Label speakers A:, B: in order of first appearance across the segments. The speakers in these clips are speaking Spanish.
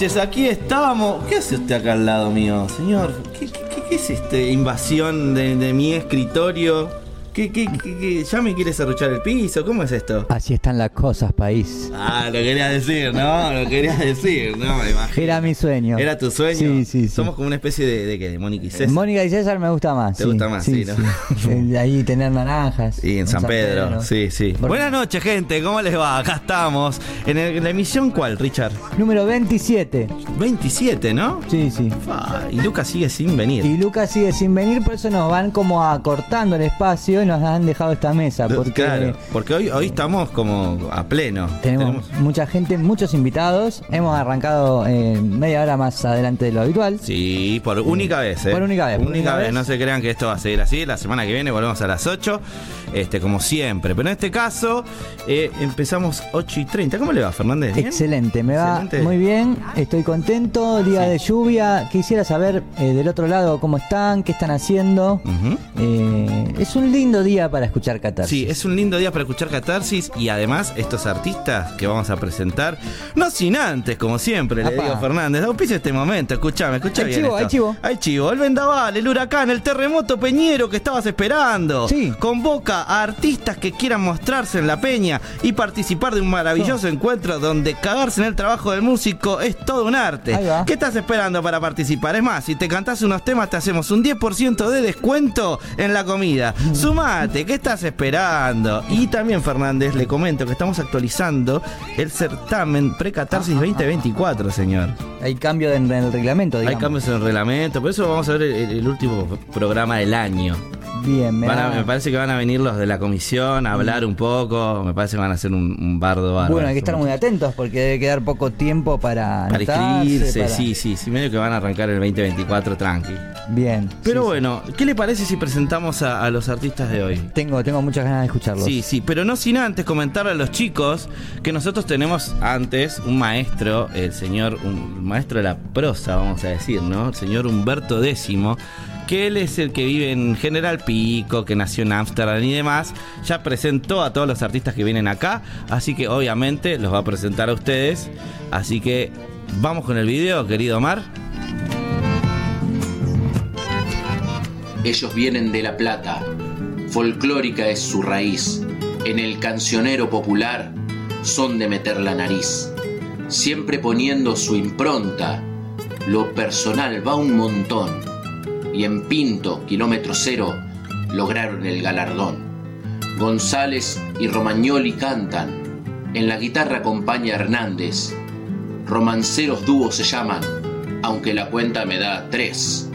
A: noches, aquí estamos. ¿Qué hace usted acá al lado mío, señor? ¿Qué, es este invasión de mi escritorio? ¿Qué, qué, qué- qué- ¿Ya me quiere serruchar el piso? ¿Cómo es esto?
B: Así están las cosas, país.
A: Ah, lo quería decir, ¿no? Lo quería decir, ¿no? Me imagino.
B: Era mi sueño.
A: ¿Era tu sueño?
B: Sí, sí, sí.
A: Somos como una especie de, de, de Mónica y César.
B: Mónica y César me gusta más.
A: Te
B: sí,
A: gusta más, sí, ¿no?
B: sí. Ahí tener naranjas.
A: Y en San Pedro, sí, sí.
B: Por-
A: Buenas noches, gente, ¿cómo les va? Acá estamos. ¿En, el- en la emisión cuál, Richard?
B: Número 27.
A: 27, ¿no?
B: Sí, sí.
A: Y Lucas sigue sin venir.
B: Y Lucas sigue sin venir, por eso nos van como acortando el espacio nos han dejado esta mesa. Porque
A: Claro, porque hoy, hoy estamos como a pleno.
B: tenemos, mucha gente, muchos invitados. Hemos arrancado eh, media hora más adelante de lo habitual.
A: Sí, por única vez, ¿eh?
B: Por única vez, por
A: Única vez.
B: vez.
A: No se crean que esto va a seguir así. La semana que viene volvemos a las 8, este, como siempre. Pero en este caso, eh, empezamos 8 y 30. ¿Cómo le va, Fernández? ¿Bien?
B: Excelente, me va
A: Excelente.
B: muy bien, estoy contento, día
A: Sí.
B: de lluvia, quisiera saber eh, del otro lado cómo están, qué están haciendo. Eh, es un lindo día para escuchar Catarsis.
A: Sí, es un lindo día para escuchar Catarsis y además estos artistas que vamos a presentar, no sin antes, como siempre, le
B: Apa.
A: digo Fernández, auspicia este momento, escúchame, escucha
B: Hay
A: bien
B: chivo,
A: esto.
B: hay chivo.
A: Hay chivo, el vendaval, el huracán, el terremoto peñero que estabas esperando.
B: Sí.
A: Convoca a artistas que quieran mostrarse en la peña y participar de un maravilloso encuentro donde cagarse en el trabajo del músico es todo un arte. ¿Qué estás esperando para participar? Es más, si te cantás unos temas te hacemos un 10% de descuento en la comida. Sumate, ¿qué estás esperando? Y también, Fernández, le comento que estamos actualizando el certamen Precatarsis 2024, señor.
B: Hay cambio en, el reglamento,
A: Hay
B: digamos.
A: cambios en el reglamento, por eso vamos a ver el, el último programa del año.
B: Bien, me,
A: Van a-
B: da-
A: me parece que van a venir los de la comisión a hablar un poco, me parece que van a hacer un, un bardo bárbaro.
B: Bueno, hay que estar muy atentos porque debe quedar poco tiempo para,
A: Para inscribirse,
B: para-
A: sí, sí, sí, medio que van a arrancar el 2024 tranqui.
B: Bien.
A: Pero
B: sí,
A: bueno, ¿qué le parece si presentamos a, a los artistas de hoy?
B: Tengo, tengo muchas ganas de escucharlos.
A: Sí, sí, pero no sin antes comentarle a los chicos que nosotros tenemos antes un maestro, el señor, un maestro de la prosa, vamos a decir, ¿no? El señor Humberto X, que él es el que vive en General Pico, que nació en Ámsterdam y demás. Ya presentó a todos los artistas que vienen acá, así que obviamente los va a presentar a ustedes. Así que vamos con el video, querido Omar.
C: Ellos vienen de La Plata, folclórica es su raíz. En el cancionero popular son de meter la nariz, siempre poniendo su impronta. Lo personal va un montón. Y en Pinto, kilómetro cero, lograron el galardón. González y Romagnoli cantan. En la guitarra acompaña Hernández. Romanceros dúos se llaman, aunque la cuenta me da tres.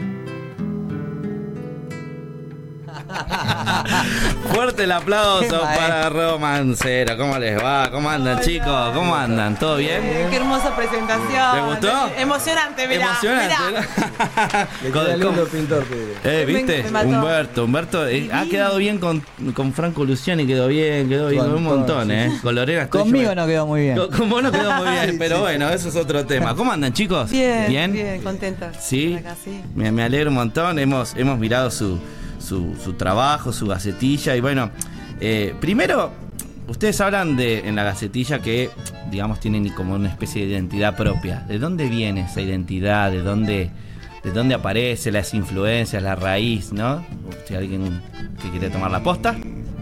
A: Fuerte el aplauso para Romancero. ¿Cómo les va? ¿Cómo andan, chicos? ¿Cómo andan? ¿Todo bien?
D: Qué hermosa presentación.
A: ¿Te gustó?
D: Emocionante, mirá.
A: Emocionante.
D: mirá.
A: ¿no? Con- con-
E: pintor,
A: Eh, ¿viste?
D: me.
A: Humberto, Humberto eh, ha quedado bien con, con Franco Luciani, quedó bien, quedó bien,
B: Con
A: un montón,
B: sí,
A: ¿eh? Con Lorena
B: Conmigo no quedó muy bien.
A: Con, con vos no quedó muy bien, pero bueno, eso es otro tema. ¿Cómo andan, chicos?
D: Bien, bien, contenta.
A: Sí,
D: acá, sí.
A: Me, me alegro un montón. Hemos, hemos mirado su, su, su trabajo, su gacetilla. Y bueno, eh, primero, ustedes hablan de en la gacetilla que, digamos, tienen como una especie de identidad propia. ¿De dónde viene esa identidad? ¿De dónde, de dónde aparece las influencias, la raíz, no? Si alguien que quiere tomar la posta,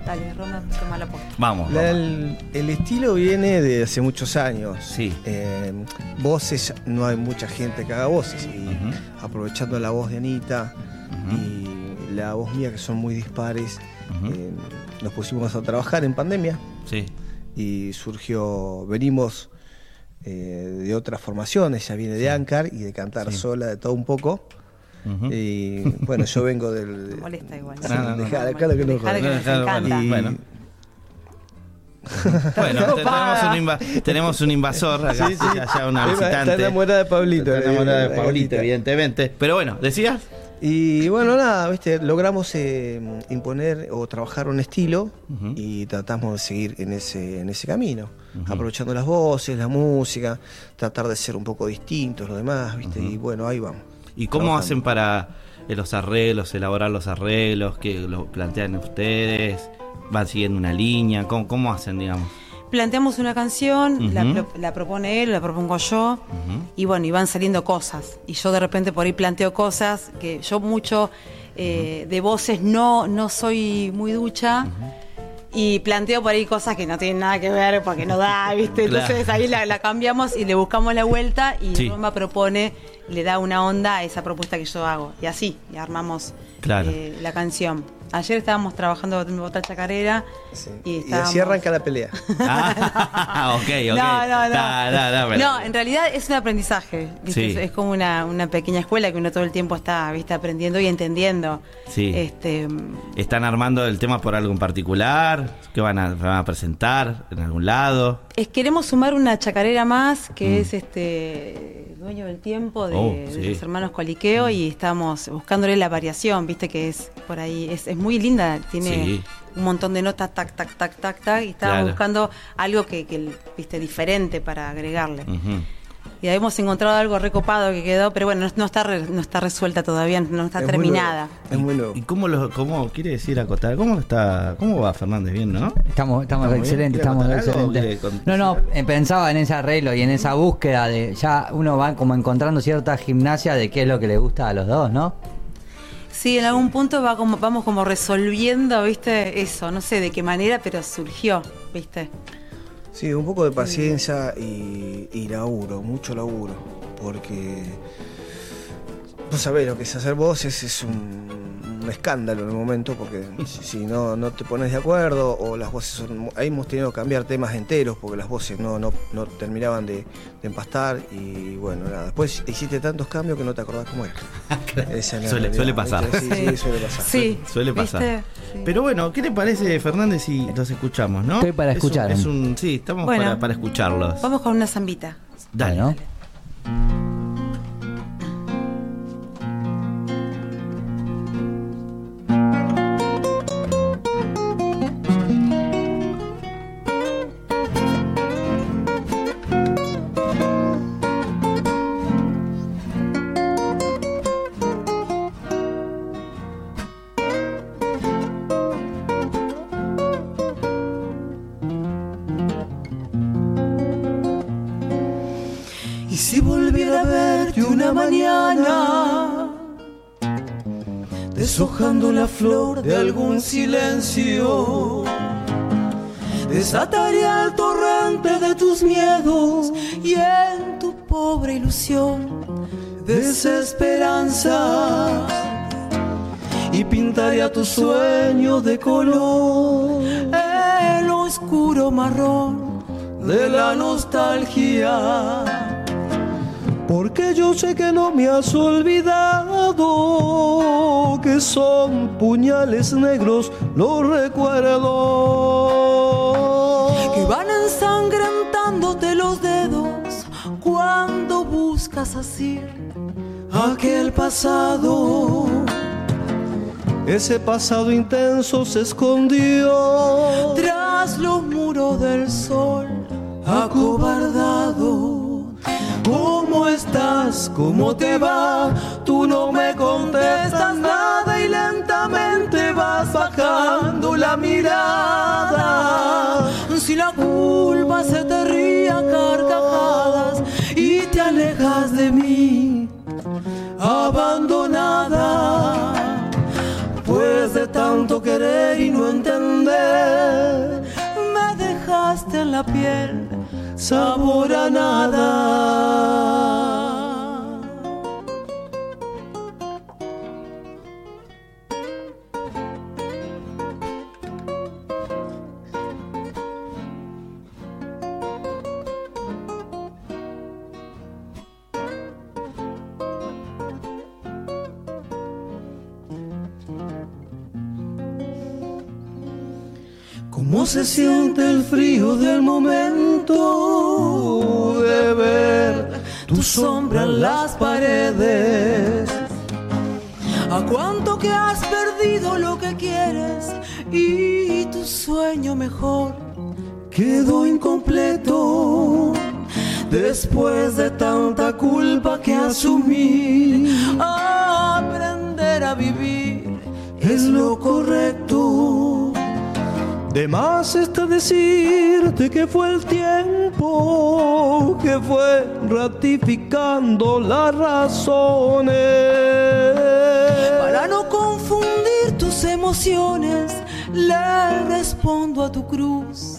D: Dale, Ronda, toma la posta.
A: vamos.
E: La- el, el estilo viene de hace muchos años.
A: Sí.
E: Eh, voces, no hay mucha gente que haga voces. Y aprovechando la voz de Anita y la voz mía, que son muy dispares,
A: Ujú.
E: eh, nos pusimos a trabajar en pandemia
A: Sí.
E: y surgió, venimos eh, de otras formaciones, ya viene de Ancar y de cantar
A: Sí.
E: sola, de todo un poco.
A: Ujú.
E: Y bueno, yo vengo del...
D: Molesta igual.
A: No, no, no.
E: Dejá lo que no
D: que nos encanta.
A: bueno.
E: Y
A: Bueno. Bueno, te- tenemos un, inva- tenemos un invasor acá,
E: Sí, sí.
A: allá una
E: Está
A: visitante.
E: enamorada de Pablito.
A: Está enamorada de
E: Eh,
A: Paulito,
E: gatita.
A: evidentemente. Pero bueno, ¿decías?
E: Y bueno, nada, viste, logramos eh, imponer o trabajar un estilo y tratamos de seguir en ese, en ese camino, aprovechando las voces, la música, tratar de ser un poco distintos los demás, viste, y bueno, ahí vamos.
A: ¿Y cómo
E: Trabajando.
A: hacen para eh, los arreglos, elaborar los arreglos? que lo plantean ustedes? ¿Van siguiendo una línea? ¿Cómo, cómo hacen, digamos?
D: Planteamos una canción, la, propone él, la propongo yo, y bueno, y van saliendo cosas. Y yo de repente por ahí planteo cosas que yo mucho eh, de voces no, no soy muy ducha. Y planteo por ahí cosas que no tienen nada que ver porque no da, ¿viste?
A: Claro.
D: Entonces ahí la, la cambiamos y le buscamos la vuelta y
A: Sí.
D: Roma propone, le da una onda a esa propuesta que yo hago. Y así, y armamos
A: Claro.
D: eh, la canción. Ayer estábamos trabajando en otra chacarera
E: Sí.
D: y
E: Y,
D: estábamos...
E: así arranca la pelea.
A: Ah, ok, ok.
D: No, no, no.
A: Da, da, da, pero-
D: No, en realidad es un aprendizaje. ¿viste?
A: Sí.
D: Es, es como una, una pequeña escuela que uno todo el tiempo está ¿viste? aprendiendo y entendiendo.
A: Sí.
D: Este,
A: ¿Están armando el tema por algo en particular? ¿Qué van a, van a presentar en algún lado?
D: Es, queremos sumar una chacarera más que es este dueño del tiempo de,
A: Mm. Oh,
D: de los hermanos Coliqueo y estamos buscándole la variación, viste que es por ahí, es, es muy linda, tiene
A: Sí.
D: un montón de notas, tac, tac, tac, tac, tac, y estábamos
A: Claro.
D: buscando algo que, que, viste diferente para agregarle. Y hemos encontrado algo recopado que quedó, pero bueno, no, no está re- no está resuelta todavía, no está
E: Es
D: terminada.
E: Es muy nuevo.
A: ¿Y cómo lo, cómo quiere decir acotar? ¿Cómo está, cómo va Fernández bien, no?
B: Estamos, estamos excelentes,
A: ¿Quiere
B: estamos excelentes. No, no, eh, pensaba en ese arreglo y en esa búsqueda de ya uno va como encontrando cierta gimnasia de qué es lo que le gusta a los dos, ¿no?
D: Sí, en algún punto va como, vamos como resolviendo, viste, eso, no sé de qué manera, pero surgió, viste.
E: Sí, un poco de paciencia y, laburo, mucho laburo, porque vos sabés lo que es hacer voces es un, un escándalo en el momento, porque si, si no, no te pones de acuerdo o las voces son... Ahí hemos tenido que cambiar temas enteros porque las voces no, no, no terminaban de, de empastar y bueno, nada, después hiciste tantos cambios que no te acordás cómo era. Esa es la
A: Suele- pasar.
E: Sí, sí, suele pasar.
D: Sí,
A: Suele pasar. Pero bueno, ¿qué te parece, Fernández, si los escuchamos, no?
B: Estoy para
A: Es un-
B: escuchar.
A: Es un, sí, estamos
D: Bueno.
A: para, para escucharlos.
D: Vamos con una zambita.
A: Dale.
B: Bueno.
F: Y deshojando la flor de algún silencio, desataría el torrente de tus miedos y en tu pobre ilusión, desesperanza. Y pintaría tu sueño de color, el oscuro marrón de la nostalgia. Porque yo sé que no me has olvidado, que son puñales negros los recuerdos. Que van ensangrentándote los dedos cuando buscas así aquel pasado. Ese pasado intenso se escondió tras los muros del sol, acobardado. ¿Cómo estás? ¿Cómo te va? Tú no me contestas nada y lentamente vas bajando la mirada. Si la culpa se te ríe a carcajadas y te alejas de mí, abandonada. Pues de tanto querer y no entender, me dejaste en la piel sabor a nada. Se siente el frío del momento de ver tu sombra en las paredes. A cuánto que has perdido lo que quieres y tu sueño mejor quedó incompleto. Después de tanta culpa que asumí, aprender a vivir es lo correcto. De más está decirte que fue el tiempo que fue ratificando las razones. Para no confundir tus emociones, le respondo a tu cruz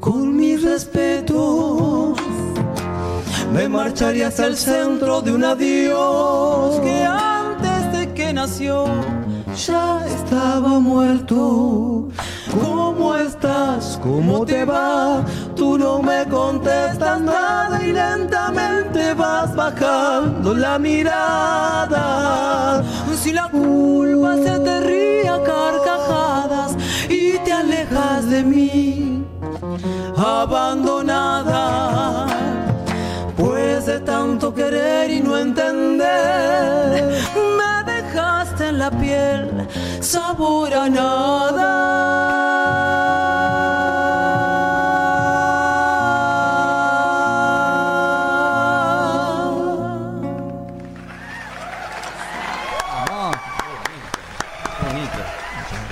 F: con mi respeto. Me marcharía hasta el centro de un adiós que antes de que nació ya estaba muerto. ¿Cómo estás? ¿Cómo te va? Tú no me contestas nada y lentamente vas bajando la mirada. Si la culpa se te ríe a carcajadas y te alejas de mí, abandonada. Pues de tanto querer y no entender, en la piel sabor a nada.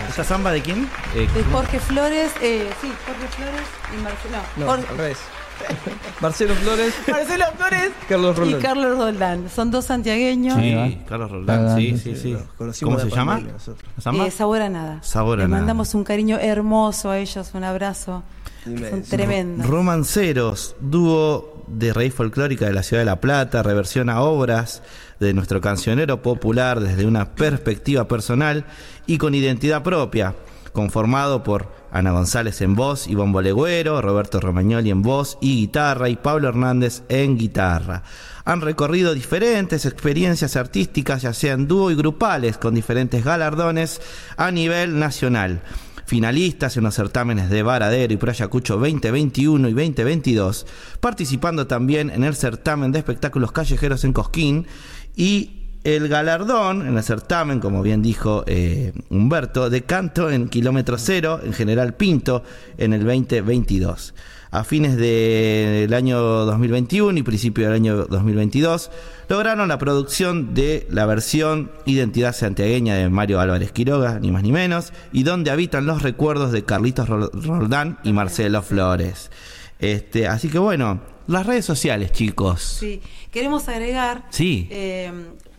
A: ¿Esa samba de quién? Eh,
D: De Jorge Flores, eh, sí, Jorge Flores y Marcelo.
E: No,
D: Jorge-
E: al revés. Marcelo Flores,
D: Marcelo Flores
E: Carlos
D: y
E: Roldán.
D: Carlos Roldán. Son dos santiagueños.
A: Sí. Carlos Roldán, sí, sí, sí. ¿Cómo se llama? ¿La samba?
D: Eh, sabor a nada.
A: Sabor a
D: Le
A: nada.
D: mandamos un cariño hermoso a ellos, un abrazo.
E: Inmenso.
D: Son tremendos.
A: Romanceros, dúo de raíz folclórica de la ciudad de La Plata, reversión a obras de nuestro cancionero popular desde una perspectiva personal y con identidad propia, conformado por Ana González en voz, Iván Bolegüero, Roberto Romagnoli en voz y guitarra y Pablo Hernández en guitarra. Han recorrido diferentes experiencias artísticas, ya sean dúo y grupales, con diferentes galardones a nivel nacional finalistas en los certámenes de Varadero y Prayacucho 2021 y 2022, participando también en el certamen de espectáculos callejeros en Cosquín y el galardón en el certamen, como bien dijo eh, Humberto, de canto en kilómetro cero en General Pinto en el 2022. A fines del año 2021 y principio del año 2022 lograron la producción de la versión Identidad Santiagueña de Mario Álvarez Quiroga, ni más ni menos, y donde habitan los recuerdos de Carlitos Ro- Roldán y Marcelo Flores. Este, así que bueno, las redes sociales, chicos.
D: Sí, queremos agregar.
A: Sí.
D: eh,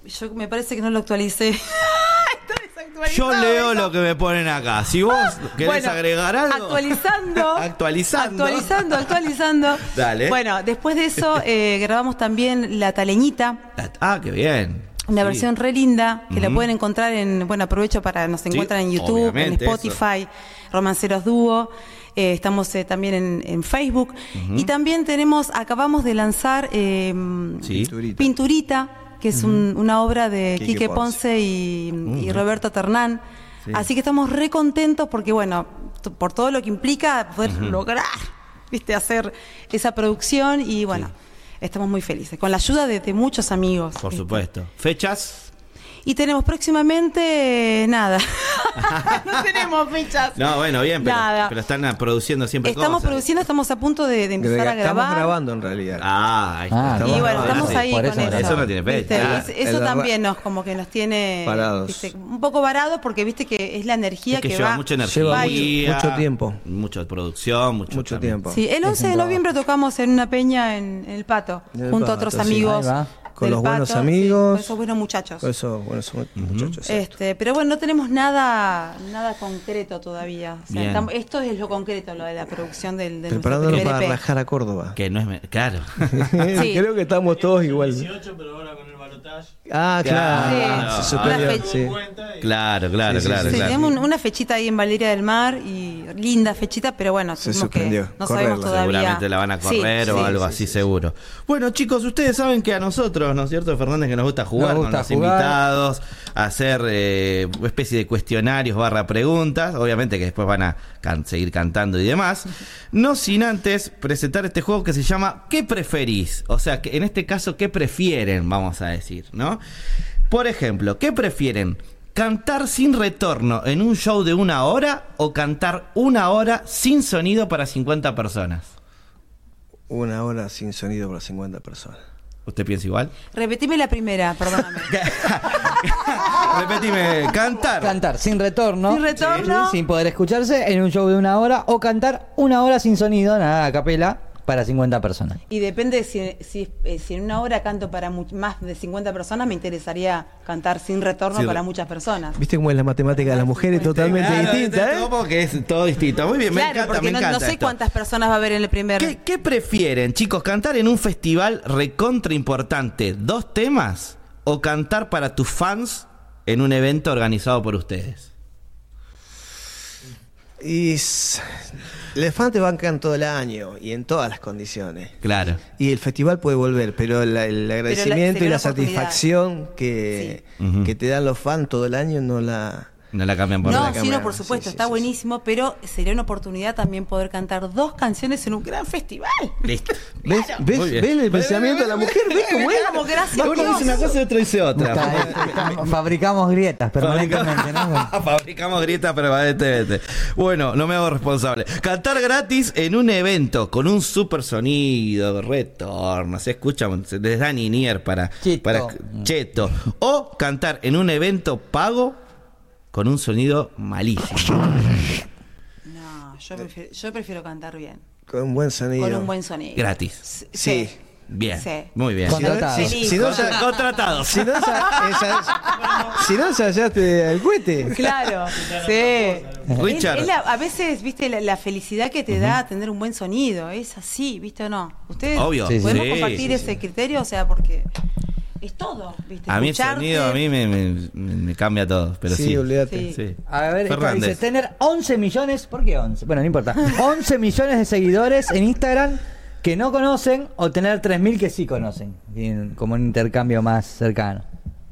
D: yo me parece que no lo actualicé.
A: Yo leo
D: eso.
A: lo que me ponen acá. Si vos querés
D: Bueno,
A: agregar algo.
D: Actualizando.
A: Actualizando.
D: Actualizando, actualizando.
A: Dale.
D: Bueno, después de eso eh, grabamos también La Taleñita.
A: Ah, qué bien.
D: Una
A: Sí.
D: versión re linda que la pueden encontrar en, bueno, aprovecho para, nos encuentran en YouTube, en Spotify, Romanceros Dúo, eh, estamos eh, también en, en Facebook y también tenemos, acabamos de lanzar eh,
A: Sí.
E: Pinturita.
D: Pinturita, que es un- una obra de
E: Quique
D: Quique
E: Ponce.
D: Ponce y, y Roberto Ternán. Así que estamos re contentos porque, bueno, por todo lo que implica poder lograr, viste, hacer esa producción y, bueno, estamos muy felices. Con la ayuda de, de muchos amigos.
A: Por
D: ¿viste?
A: supuesto. ¿Fechas?
D: Y tenemos próximamente nada. no tenemos fechas.
A: No, bueno, bien, pero,
D: Nada.
A: pero están ah, produciendo siempre
D: Estamos
A: cosas.
D: produciendo, estamos a punto de, de empezar a
E: Estamos
D: grabar.
E: grabando en realidad.
A: Ah, ahí
B: Ah,
A: está.
D: Y bueno, estamos ahí
B: por
D: con
B: eso
D: eso.
B: no
A: tiene fecha.
D: Es- Eso también nos como que nos tiene
E: Parados.
D: ¿viste? un poco varados porque viste que es la energía
A: Es que,
D: que,
A: lleva
D: va.
A: mucha energía.
E: Lleva
D: mucho-
E: mucho tiempo.
A: Mucha producción, mucho,
E: Mucho tiempo.
D: Sí, el 11 de noviembre tocamos en una peña en, en el Pato,
E: el
D: junto a otros
E: sí.
D: amigos.
E: Con los buenos
D: Pato, sí,
E: amigos.
D: con esos buenos muchachos.
E: Por eso, bueno, somos muchachos.
D: Este, pero bueno, no tenemos nada nada concreto todavía. O sea, estamos- esto es lo concreto, lo de la producción del, del
E: Preparándonos para rajar a Córdoba.
A: Que no es. Claro.
D: Sí.
E: Creo que estamos todos igual.
G: 18, pero ahora con el balotaje.
E: Ah, claro.
D: Sí.
E: Se suspendió,
D: Una fecha.
A: Claro, claro,
E: Sí, sí,
A: claro.
E: sí,
D: Sí,
A: claro.
D: tenemos un- una fechita ahí en Valeria del Mar y linda fechita, pero bueno,
E: Se
D: que- no
E: Correrla.
D: sabemos todavía.
A: Seguramente la van a
D: Sí,
A: correr o
D: sí.
A: algo así seguro. Bueno, chicos, ustedes saben que a nosotros ¿no es cierto, Fernández? Que nos gusta jugar
B: Nos
A: con los
B: jugar.
A: invitados, hacer eh, especie de cuestionarios barra preguntas, obviamente que después van a can- seguir cantando y demás. No sin antes presentar este juego que se llama ¿Qué preferís? O sea, que en este caso, ¿qué prefieren? Vamos a decir, ¿no? Por ejemplo, ¿qué prefieren? ¿Cantar sin retorno en un show de una hora o cantar una hora sin sonido para 50 personas?
E: Una hora sin sonido para 50 personas.
A: ¿Usted piensa igual?
D: Repetime la primera, perdóname.
A: Repetime, cantar.
B: Cantar sin retorno.
D: Sin retorno.
B: Sí, sin poder escucharse en un show de una hora o cantar una hora sin sonido, nada, a capela, para 50 personas.
D: Y depende si, si, eh, si en una hora canto para más de 50 personas, me interesaría cantar sin retorno
A: Sin
D: para muchas personas.
E: ¿Viste cómo es la matemática de las mujeres? Totalmente
A: Claro,
E: distinta. ¿eh?
A: Como que es todo distinto. Muy bien, me
D: claro,
A: encanta,
D: porque
A: me
D: no,
A: encanta
D: no sé
A: esto.
D: cuántas personas va a haber en el primer.
A: ¿Qué, qué prefieren, chicos? ¿Cantar en un festival recontra importante dos temas o cantar para tus fans en un evento organizado por ustedes?
E: Y s- los fans te bancan todo el año y en todas las condiciones.
A: Claro.
E: Y el festival puede volver, pero la- el agradecimiento y la satisfacción que,
A: Sí.
E: Que te dan los fans todo el año no la...
A: No la cambian por
D: No,
A: nada.
E: la
D: sí, no,
E: cámara.
D: por
E: Sí,
D: supuesto,
E: sí,
D: está
E: sí,
D: buenísimo, pero sería una oportunidad también poder cantar dos canciones en un gran festival.
A: Listo.
E: ¿Ves, ¿Ves,
A: Muy bien.
E: ¿ves el pensamiento de la mujer? ¿Ves cómo es?
D: Como gracias
A: Uno dice una cosa y otro dice otra.
B: Está- fabricamos grietas permanentemente, ¿no?
A: Fabricamos grietas permanentemente. Bueno, no me hago responsable. Cantar gratis en un evento con un super sonido, retorno, se escucha, se les da ninier para,
B: Cheto.
A: para cheto. O cantar en un evento pago con un sonido malísimo.
D: No, yo prefiero, yo prefiero cantar bien,
E: Con un buen sonido.
D: con un buen sonido.
A: Gratis.
E: Sí.
A: Bien.
D: Sí.
A: Muy bien.
B: Contratado.
E: Si, si no,
A: Contratados.
E: si no, ya- esa- si no ensayaste al cohete.
D: Claro, sí.
A: Richard.
D: Es- es la- a veces, viste, la, la felicidad que te da tener un buen sonido. Es así, viste o no. Ustedes
A: Obvio.
B: Sí.
D: podemos
A: Sí,
D: compartir
A: sí,
D: ese criterio, o sea, porque es todo, viste.
A: A mí el sonido a mí me, me- me cambia todo, pero sí.
E: Sí, olvídate.
D: Sí.
A: Sí.
B: A ver, esta
A: Fernández.
B: dice tener 11 millones, ¿por qué 11? Bueno, no importa. 11 millones de seguidores en Instagram que no conocen o tener 3.000 que sí conocen, Bien, como un intercambio más cercano.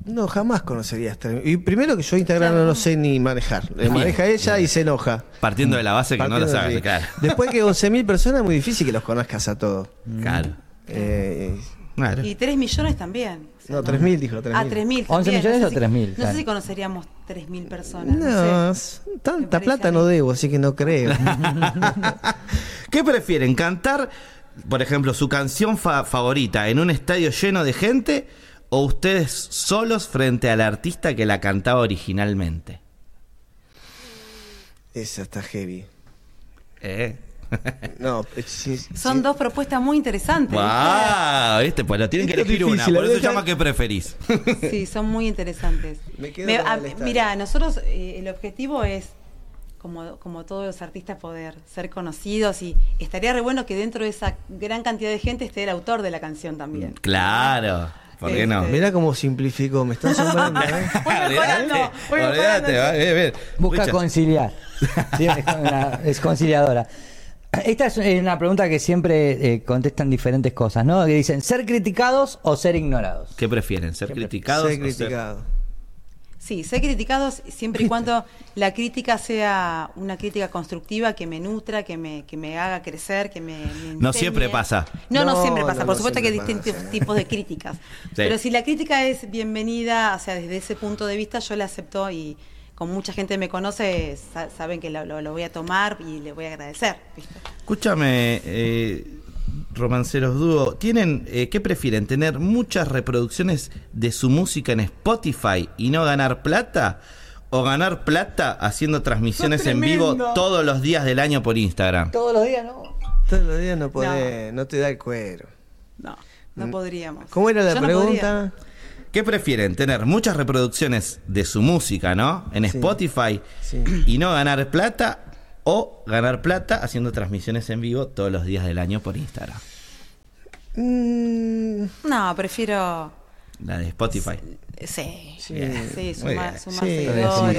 E: No, jamás conocería este. Y primero que yo Instagram no lo sé ni manejar. Le maneja ella y se enoja.
A: Partiendo de la base que no lo sabes, claro.
E: Después que 11.000 personas es muy difícil que los conozcas a todos.
A: Claro.
E: Eh,
A: Claro.
D: Y 3 millones también. O sea,
E: no, 3.000 dijo, 3.000.
D: Ah, 3.000.
B: 11
D: también.
B: millones
D: no
B: o
D: sé
B: 3.000,
D: No
B: claro.
D: sé si conoceríamos 3.000 personas. No,
E: No,
D: sé.
E: tanta plata
D: a
E: no debo, así que no creo.
A: ¿Qué prefieren? ¿Cantar, por ejemplo, su canción fa- favorita en un estadio lleno de gente o ustedes solos frente al artista que la cantaba originalmente?
E: Esa está heavy.
A: ¿Eh?
E: No, eh, sí,
D: Son
E: sí.
D: dos propuestas muy interesantes.
A: ¡Wow! ¿Viste? Pues lo tienen que
E: Esto
A: elegir una,
E: difícil,
A: por eso se llama ¿Qué preferís?
D: Sí, son muy interesantes.
E: Me quedo
D: Me- a-
E: estadio.
D: mira, nosotros eh, el objetivo es, como, como todos los artistas, poder ser conocidos y estaría re bueno que dentro de esa gran cantidad de gente esté el autor de la canción también.
A: claro. ¿Por qué no?
D: sí.
E: Mirá cómo simplificó, me está asombrando. ¿eh?
A: Olvídate.
B: Busca conciliar. Sí, es, una- es conciliadora. Esta es una pregunta que siempre eh, contestan diferentes cosas, ¿no? Que dicen, ¿ser criticados o ser ignorados?
A: ¿Qué prefieren? ¿Ser criticados?
E: Ser
A: o ser-
E: criticado.
D: Sí, ser criticados siempre y cuando la crítica sea una crítica constructiva que me nutra, que me, que me haga crecer, que me, me
A: No siempre pasa.
D: No, no,
E: No,
D: siempre pasa.
E: no,
D: Por
E: no
D: supuesto que hay distintos
E: pasa.
D: tipos de críticas. Pero si la crítica es bienvenida, o sea, desde ese punto de vista yo la acepto y como mucha gente me conoce, sa- saben que lo, lo- lo voy a tomar y le voy a agradecer. ¿viste?
A: Escúchame, eh, romanceros dúo, ¿tienen, eh, qué prefieren? ¿Tener muchas reproducciones de su música en Spotify y no ganar plata? ¿O ganar plata haciendo transmisiones en vivo todos los días del año por Instagram?
B: Todos los días, ¿no?
E: Todos los días no podés, no, te da el cuero.
D: No, no podríamos.
E: ¿Cómo era la
D: Yo no
E: pregunta?
A: ¿Qué prefieren? ¿Tener muchas reproducciones de su música, ¿no? En
E: Sí.
A: Spotify
E: Sí.
A: y no ganar plata? ¿O ganar plata haciendo transmisiones en vivo todos los días del año por Instagram?
E: Mm,
D: No, prefiero.
A: La de Spotify.
D: Sí, sí, sumar,
A: bien.
D: sumar
E: Sí.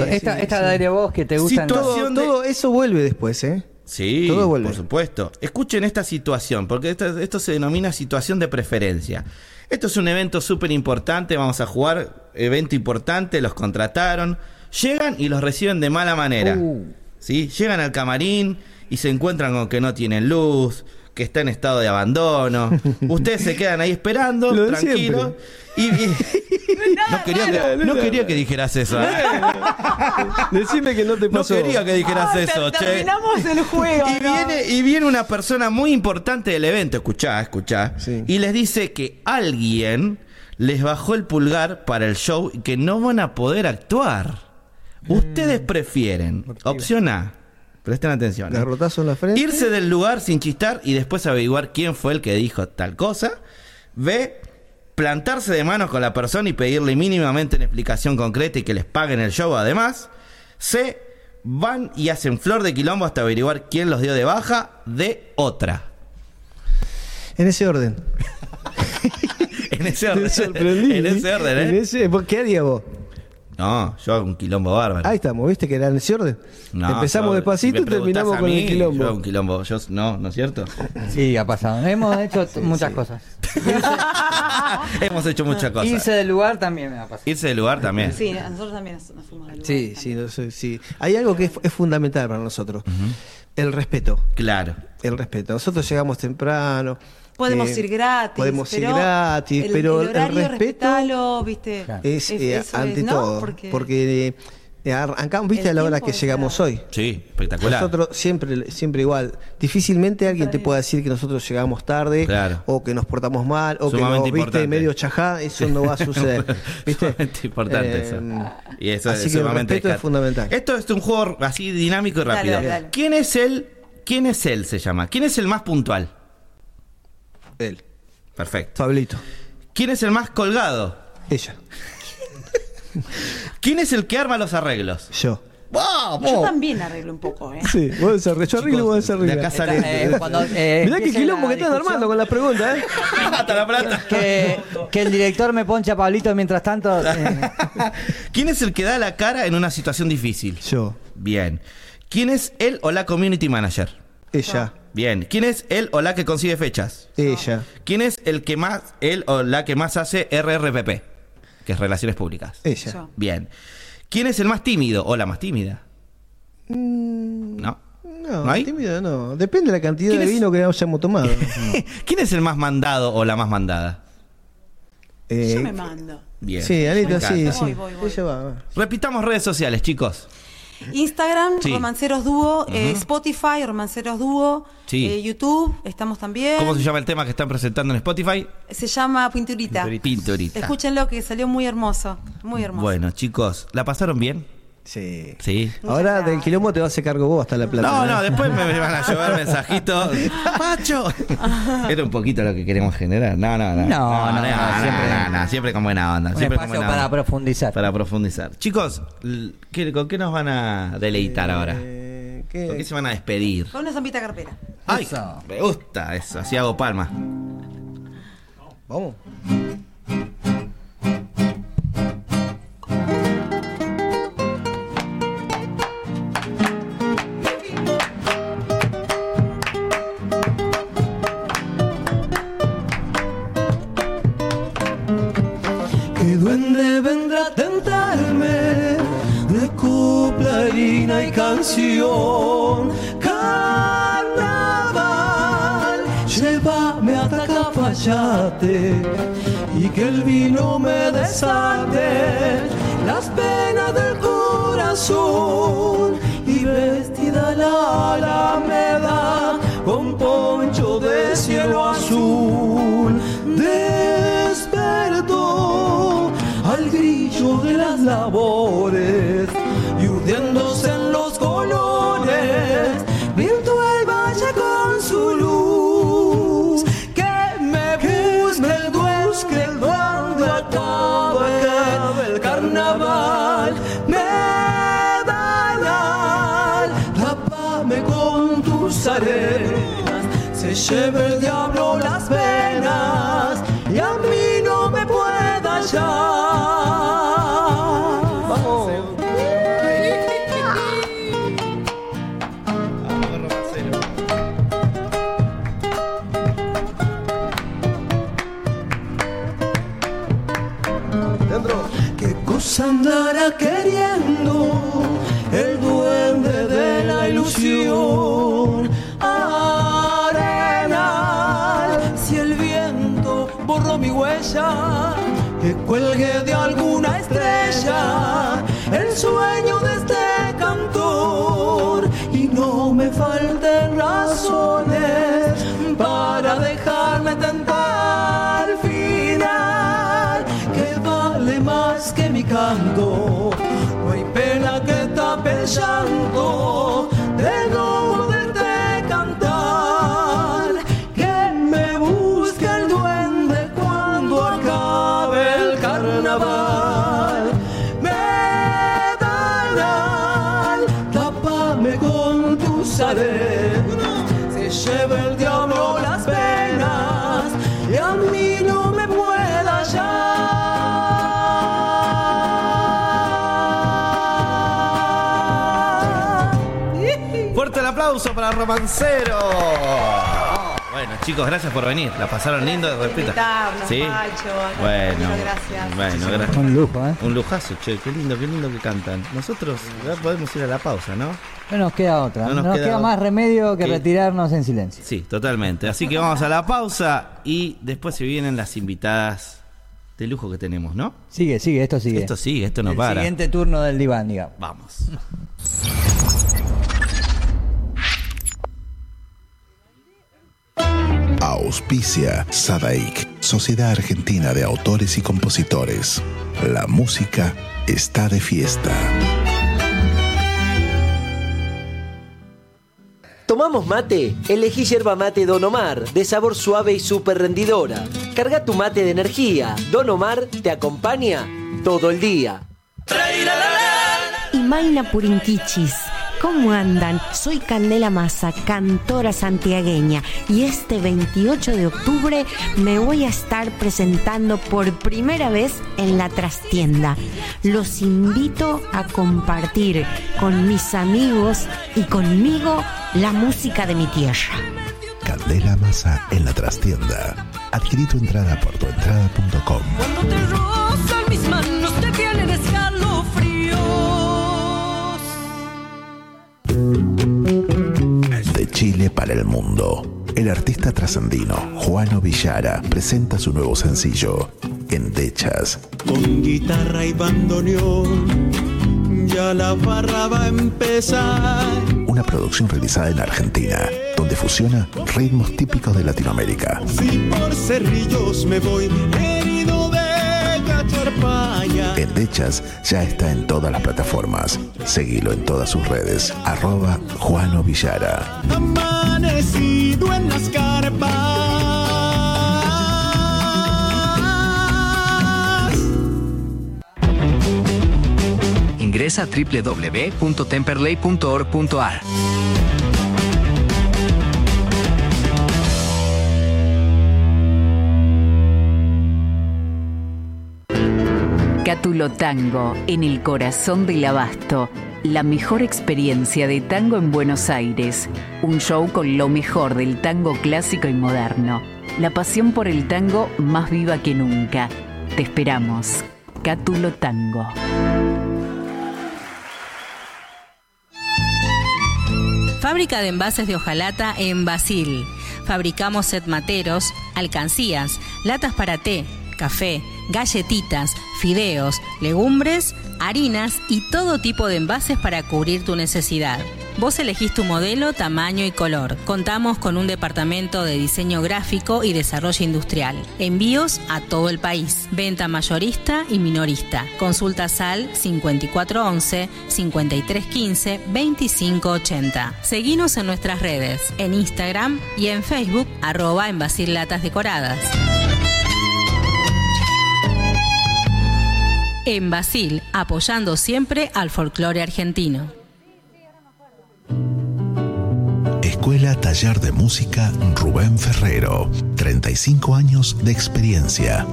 B: Esta, esta de vos que te gustan.
A: Situación-
E: todo,
A: de-
E: todo eso vuelve después, ¿eh?
A: Sí,
E: Todo vuelve.
A: por supuesto. Escuchen esta situación, porque esto, esto se denomina situación de preferencia. Esto es un evento súper importante, vamos a jugar, evento importante, los contrataron, llegan y los reciben de mala manera.
B: Uh.
A: ¿sí? Llegan al camarín y se encuentran con que no tienen luz, que está en estado de abandono. Ustedes se quedan ahí esperando, tranquilos. Y, y- no, quería que, no quería que dijeras eso. ¿eh?
E: Decime que no te
A: No
E: pasó.
A: quería que dijeras eso, che.
D: Terminamos el juego.
A: Y
D: ¿no?
A: viene, y viene una persona muy importante del evento, escuchá, escuchá,
E: Sí.
A: y les dice que alguien les bajó el pulgar para el show y que no van a poder actuar. Ustedes prefieren, opción A, presten atención, ¿eh?
E: Garrotazo en la frente.
A: irse del lugar sin chistar y después averiguar quién fue el que dijo tal cosa. B, plantarse de manos con la persona y pedirle mínimamente una explicación concreta y que les paguen el show además. C, van y hacen flor de quilombo hasta averiguar quién los dio de baja. D, otra.
E: En ese orden.
A: En ese orden. en ese orden,
E: En
A: ¿eh?
E: ese- ¿por ¿Qué haría vos?
A: No, yo hago un quilombo bárbaro.
E: Ahí estamos, ¿viste que era en ese orden?
A: No,
E: Empezamos
A: yo-
E: despacito
A: si
E: y
A: me preguntás
E: terminamos
A: a
E: con
A: mí,
E: el quilombo.
A: Yo hago un quilombo. Yo, no, ¿no es cierto?
B: Sí, ha pasado. Hemos hecho t- muchas cosas.
A: Hemos hecho muchas cosas.
B: Irse del lugar también me ha pasado.
A: Irse del lugar también.
D: Sí, nosotros también nos, nos fuimos del lugar.
E: Sí, sí, no sé, sí. Hay algo que es, es fundamental para nosotros. El respeto.
A: Claro.
E: El respeto. Nosotros llegamos temprano.
D: Podemos
E: eh,
D: ir gratis.
E: Podemos ir gratis,
D: el,
E: pero
D: el
E: el,
D: horario,
E: respeto
D: ¿viste?
B: Claro.
E: es, eh, ante
D: es, ¿no?
E: todo.
D: Porque-
E: Porque, eh, arrancamos, viste, a la hora que llegamos hoy.
A: Sí, espectacular.
E: Nosotros siempre, siempre igual. Difícilmente alguien te pueda decir que nosotros llegamos tarde
A: Claro.
E: o que nos portamos mal o
A: Sumamente
E: que nos viste
A: importante.
E: medio chajá. Eso no va a suceder. ¿Viste?
A: Sumamente importante eso. Y eso
E: así
A: es
E: que el respeto es fundamental.
A: Esto es un juego así dinámico y
D: Dale,
A: rápido.
D: dale, dale.
A: ¿Quién es el quién es él se llama? ¿Quién es el más puntual?
E: Él.
A: Perfecto.
E: Pablito.
A: ¿Quién es el más colgado?
E: Ella.
A: ¿Quién es el que arma los arreglos?
E: Yo.
D: Yo también arreglo un poco, ¿eh?
E: Sí, vos desarreglo. Yo arreglo y vos
A: de
E: desarreglo.
A: acá sale-
B: Eh, cuando, eh,
E: Mirá qué quilombo que estás armando con las preguntas, ¿eh?
A: Hasta la plata.
B: Que, que el director me ponche a Pablito mientras tanto. eh,
A: ¿Quién es el que da la cara en una situación difícil?
E: Yo.
A: Bien. ¿Quién es él o la community manager?
E: Ella.
A: Bien. ¿Quién es él o la que consigue fechas?
E: Ella.
A: ¿Quién es el que más, él o la que más hace RRPP? Que es Relaciones Públicas.
E: Ella.
D: Yo.
A: Bien. ¿Quién es el más tímido o la más tímida?
E: Mm,
A: ¿No?
E: No,
A: ¿No hay?
E: tímido no. Depende de la cantidad
A: ¿Quién
E: de
A: es?
E: vino que hayamos tomado.
A: ¿Quién es el más mandado o la más mandada?
E: Eh,
D: Yo me mando.
A: Bien.
E: Sí,
A: Me
E: Anita, sí,
A: encanta.
E: sí.
D: Voy, voy, voy.
E: Ella va, va.
A: Repitamos redes sociales, chicos.
D: Instagram,
A: Sí.
D: Romanceros Dúo, eh, Spotify, Romanceros Dúo,
A: Sí.
D: eh, YouTube, estamos también.
A: ¿Cómo se llama el tema que están presentando en Spotify?
D: Se llama Pinturita.
A: Pinturita.
D: Escúchenlo que salió muy hermoso, muy hermoso.
A: Bueno, chicos, ¿la pasaron bien?
E: Sí.
A: Sí.
E: Ahora
D: gracias.
E: del quilombo te vas a hacer cargo vos hasta la plata.
A: No,
E: ¿eh?
A: no, después me van a llevar mensajitos. ¡Pacho! Era un poquito lo que queremos generar. No, no, no.
B: No, no, no,
A: siempre,
B: siempre-
A: no, no, siempre con buena onda.
B: un
A: Siempre con buena
B: para
A: onda.
B: profundizar.
A: Para profundizar. Chicos, ¿qué- ¿con qué nos van a deleitar ahora?
E: Eh,
A: ¿Con qué
E: ¿qué?
A: se van a despedir?
D: Con una zampita carpera.
A: ¡Ay!
B: Eso.
A: Me gusta eso, así hago palmas.
E: Vamos.
F: Y que el vino me desate las penas del corazón y vestida la alameda con poncho de cielo azul. Despertó al grillo de las labores se cuelgue de alguna estrella el sueño de este cantor. Y no me falten razones para dejarme tentar. Al final que vale más que mi canto. No hay pena que tape el
A: Romancero. Bueno, chicos, gracias por venir. La pasaron lindo, repito. Sí.
D: Pacho.
A: Bueno,
D: Muchas gracias.
A: bueno, gracias.
B: Un lujo, ¿eh?
A: Un lujazo, che, qué lindo, qué lindo que cantan. Nosotros ya podemos ir a la pausa, ¿no?
B: No nos queda otra.
A: No
B: No
A: nos
B: nos,
A: queda
B: más remedio que
A: ¿Qué?
B: retirarnos en silencio.
A: Sí, totalmente. Así que vamos a la pausa y después se vienen las invitadas de lujo que tenemos, ¿no?
B: Sigue, sigue, esto sigue.
A: Esto sigue, esto no
B: el
A: para.
B: siguiente turno del diván, digamos.
A: Vamos.
H: Auspicia Sadaik, Sociedad Argentina de Autores y Compositores. La música está de fiesta.
I: ¿Tomamos mate? Elegí yerba mate Don Omar, de sabor suave y súper rendidora. Carga tu mate de energía. Don Omar te acompaña todo el día.
J: y Maina Purinquichis. ¿Cómo andan? Soy Candela Massa, cantora santiagueña, y este 28 de octubre me voy a estar presentando por primera vez en la trastienda. Los invito a compartir con mis amigos y conmigo la música de mi tierra.
H: Candela Masa en la trastienda. Adquirí tu entrada por tuentrada.com.
F: Cuando te rozan mis manos
H: Chile para el mundo. El artista trascendino Juano Villara presenta su nuevo sencillo, Endechas.
K: Con guitarra y bandoneón, ya la barra va a empezar.
H: Una producción realizada en Argentina, donde fusiona ritmos típicos de Latinoamérica.
K: Si por cerrillos me voy
H: Endechas ya está en todas las plataformas. Seguilo en todas sus redes. Arroba Juano Villara.
K: Amanecido en las carpas.
L: Ingresa a www.temperley.org.ar.
M: Cátulo Tango, en el corazón del abasto. La mejor experiencia de tango en Buenos Aires. Un show con lo mejor del tango clásico y moderno. La pasión por el tango más viva que nunca. Te esperamos. Cátulo Tango.
N: Fábrica de envases de hojalata en Basil. Fabricamos set materos, alcancías, latas para té, café, galletitas, fideos, legumbres, harinas y todo tipo de envases para cubrir tu necesidad. Vos elegís tu modelo, tamaño y color. Contamos con un departamento de diseño gráfico y desarrollo industrial. Envíos a todo el país. Venta mayorista y minorista. Consulta SAL 5411-5315-2580. Seguinos en nuestras redes, en Instagram y en Facebook, arroba en Decoradas. En Basil, apoyando siempre al folclore argentino.
H: Escuela Taller de Música Rubén Ferrero. 35 años de experiencia.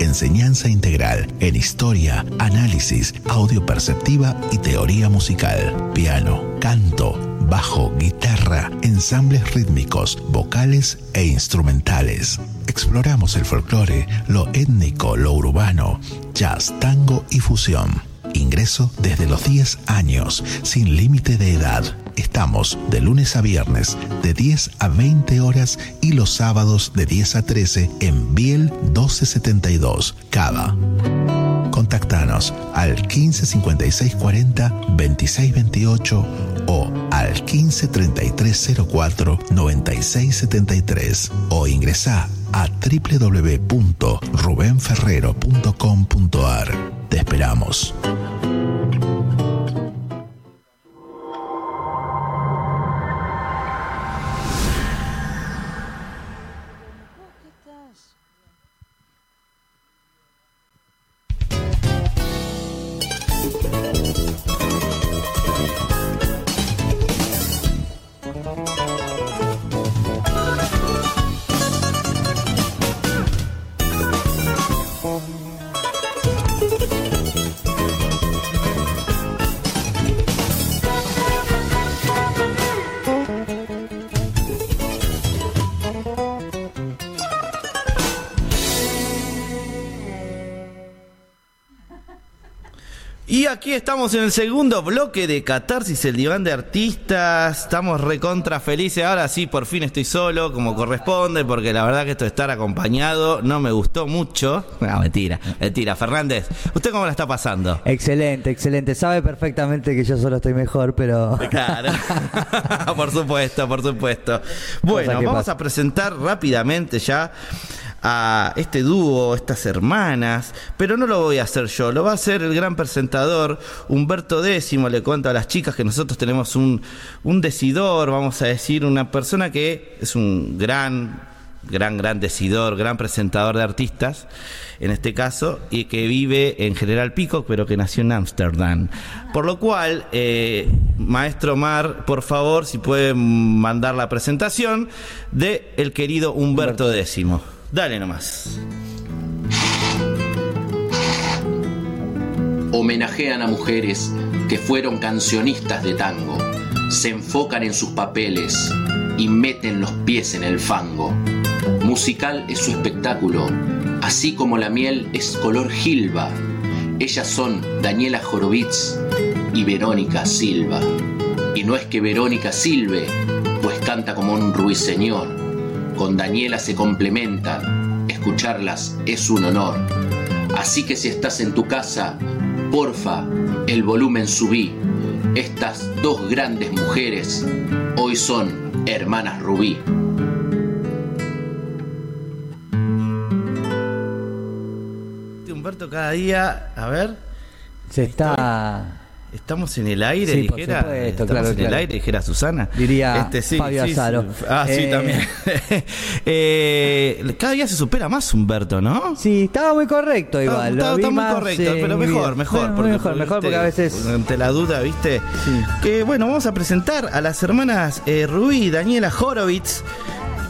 H: Enseñanza integral en historia, análisis, audio perceptiva y teoría musical. Piano, canto, bajo, guitarra, ensambles rítmicos, vocales e instrumentales. exploramos el folclore, lo étnico, lo urbano, jazz, tango y fusión. Ingreso desde los 10 años, sin límite de edad. Estamos de lunes a viernes, de 10 a 20 horas y los sábados de 10 a 13 en Biel 1272, Cava. Contactanos al 15 56 40 26 28 o al 15 33 04 96 73 o ingresa a www.rubenferrero.com.ar. Te esperamos.
A: Estamos en el segundo bloque de Catarsis, el diván de artistas. Estamos recontra felices. Ahora sí, por fin estoy solo, como corresponde, porque la verdad que esto de estar acompañado no me gustó mucho. No, mentira, mentira. Fernández, ¿usted cómo la está pasando?
B: Excelente, excelente. Sabe perfectamente que yo solo estoy mejor, pero.
A: Claro. por supuesto, por supuesto. Bueno, vamos
B: pasa.
A: a presentar rápidamente ya a este dúo, estas hermanas, pero no lo voy a hacer yo, lo va a hacer el gran presentador Humberto Décimo, le cuento a las chicas que nosotros tenemos un, un decidor, vamos a decir, una persona que es un gran, gran, gran decidor, gran presentador de artistas, en este caso, y que vive en General Pico, pero que nació en Ámsterdam. Por lo cual, eh, maestro Mar, por favor, si pueden mandar la presentación de el querido Humberto Décimo. Dale nomás.
C: homenajean a mujeres que fueron cancionistas de tango, se enfocan en sus papeles y meten los pies en el fango. Musical es su espectáculo, así como la miel es color gilba. Ellas son Daniela Jorovitz y Verónica Silva. Y no es que Verónica silbe, pues canta como un ruiseñor. Con Daniela se complementan, escucharlas es un honor. Así que si estás en tu casa, porfa, el volumen subí. Estas dos grandes mujeres hoy son hermanas Rubí.
A: Humberto cada día, a ver.
B: Se está.
A: Estamos en el aire,
B: Sí,
A: dijera.
B: supuesto,
A: Estamos
B: claro,
A: en el aire, dijera Susana.
B: Diría
A: Este, sí,
B: Fabio
A: sí,
B: Azaro.
A: Ah, sí,
B: Eh,
A: también. Eh, cada día se supera más Humberto, ¿no?
B: Sí, estaba muy correcto igual. lo
A: está- muy correcto,
B: eh,
A: pero mejor, mejor.
B: Bueno,
A: porque,
B: mejor, mejor, porque a veces.
A: Ante la duda, ¿viste? Que bueno, vamos a presentar a las hermanas eh, Rubí y Daniela Horowitz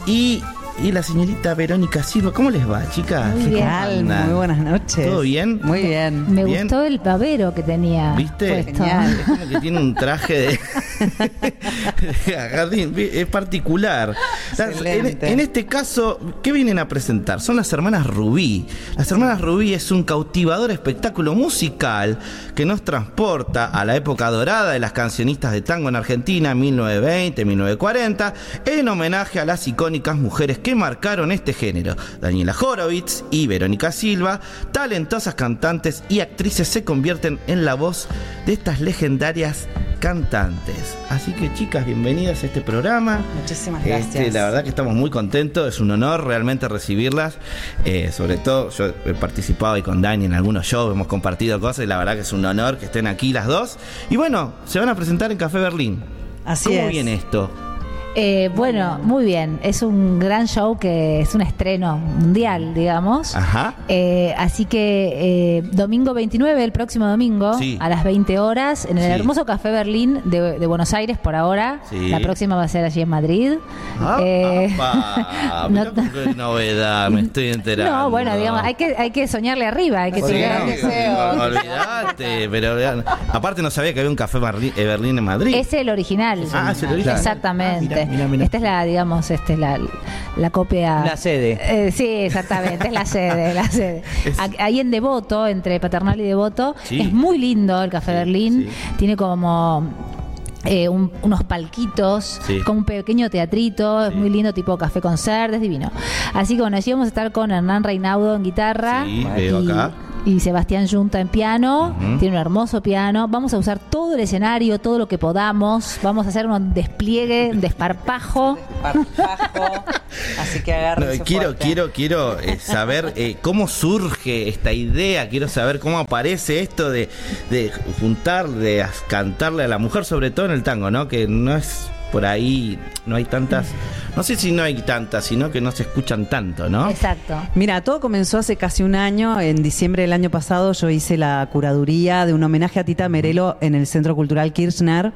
A: y, y la señorita Verónica Silva. ¿Cómo les va, chicas?
O: Muy bien.
A: ¿Cómo andan?
O: Muy buenas noches.
A: ¿Todo bien?
O: Muy bien.
P: Me
A: Bien.
P: gustó el babero que tenía.
A: ¿Viste?
P: puesto.
A: Es como que tiene un traje de, jardín, es particular. Las- en, este caso, ¿qué vienen a presentar? Son las hermanas Rubí. Las hermanas Rubí es un cautivador espectáculo musical que nos transporta a la época dorada de las cancionistas de tango en Argentina, 1920-1940, en homenaje a las icónicas mujeres que marcaron este género. Daniela Horowitz y Verónica Silva, talentosas cantantes y actrices, se convierten en la voz de estas legendarias cantantes. Así que chicas, bienvenidas a este programa.
O: Muchísimas
A: Este,
O: gracias.
A: la verdad que estamos muy contentos, es un honor realmente recibirlas. Eh, sobre todo, yo he participado ahí con Dani en algunos shows, hemos compartido cosas y la verdad que es un honor que estén aquí las dos. Y bueno, se van a presentar en Café Berlín.
O: Así
A: ¿Cómo
O: es.
A: viene esto?
P: Eh, bueno, muy bien. Es un gran show que es un estreno mundial, digamos.
A: Ajá.
P: Eh, así que eh, domingo 29, el próximo domingo,
A: Sí.
P: a las 20 horas, en el
A: Sí.
P: hermoso Café Berlín de, de Buenos Aires por ahora.
A: Sí.
P: La próxima va a ser allí en Madrid.
A: Ah,
P: Eh,
A: apa,
P: no-
A: qué novedad, me estoy enterando.
P: no, bueno, digamos, hay que, hay que soñarle arriba, hay que
A: Sí,
P: llegar.
A: no, olvidate, pero vean, aparte no sabía que había un café Berlín, eh, Berlín en Madrid.
P: Es el original.
A: Ah, es el original.
P: Exactamente.
A: Ah,
P: exactamente.
A: Mirá, mirá.
P: Esta es la, digamos, este es la, la copia.
B: La sede.
P: Eh, sí, exactamente, es la sede, la sede. Ahí en Devoto, entre Paternal y Devoto,
A: Sí.
P: es muy lindo el Café Berlín. Tiene como eh, un- unos palquitos,
A: Sí.
P: como un pequeño teatrito, es muy lindo, tipo café concert, es divino. Así que bueno, allí vamos a estar con Hernán Reinaudo en guitarra.
A: Sí, veo acá.
P: Y Sebastián Junta en piano, tiene un hermoso piano. Vamos a usar todo el escenario, todo lo que podamos. Vamos a hacer un despliegue, un desparpajo.
O: Así que
A: No,
O: agarren
A: quiero, quiero, quiero eh, saber eh, cómo surge esta idea, quiero saber cómo aparece esto de, de juntar, de cantarle a la mujer, sobre todo en el tango, ¿no? Que no es por ahí, no hay tantas, no sé si no hay tantas, sino que no se escuchan tanto, ¿no?
P: Exacto.
O: Mira, todo comenzó hace casi un año. En diciembre del año pasado yo hice la curaduría de un homenaje a Tita Merelo en el Centro Cultural Kirchner.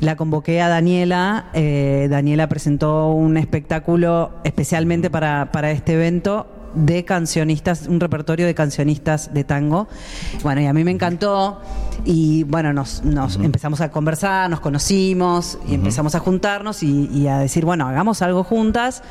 O: La convoqué a Daniela. eh, Daniela presentó un espectáculo especialmente para, para este evento de cancionistas, un repertorio de cancionistas de tango. Bueno, y a mí me encantó y bueno, nos, nos empezamos a conversar, nos conocimos y empezamos a juntarnos y, y a decir, bueno, hagamos algo juntas.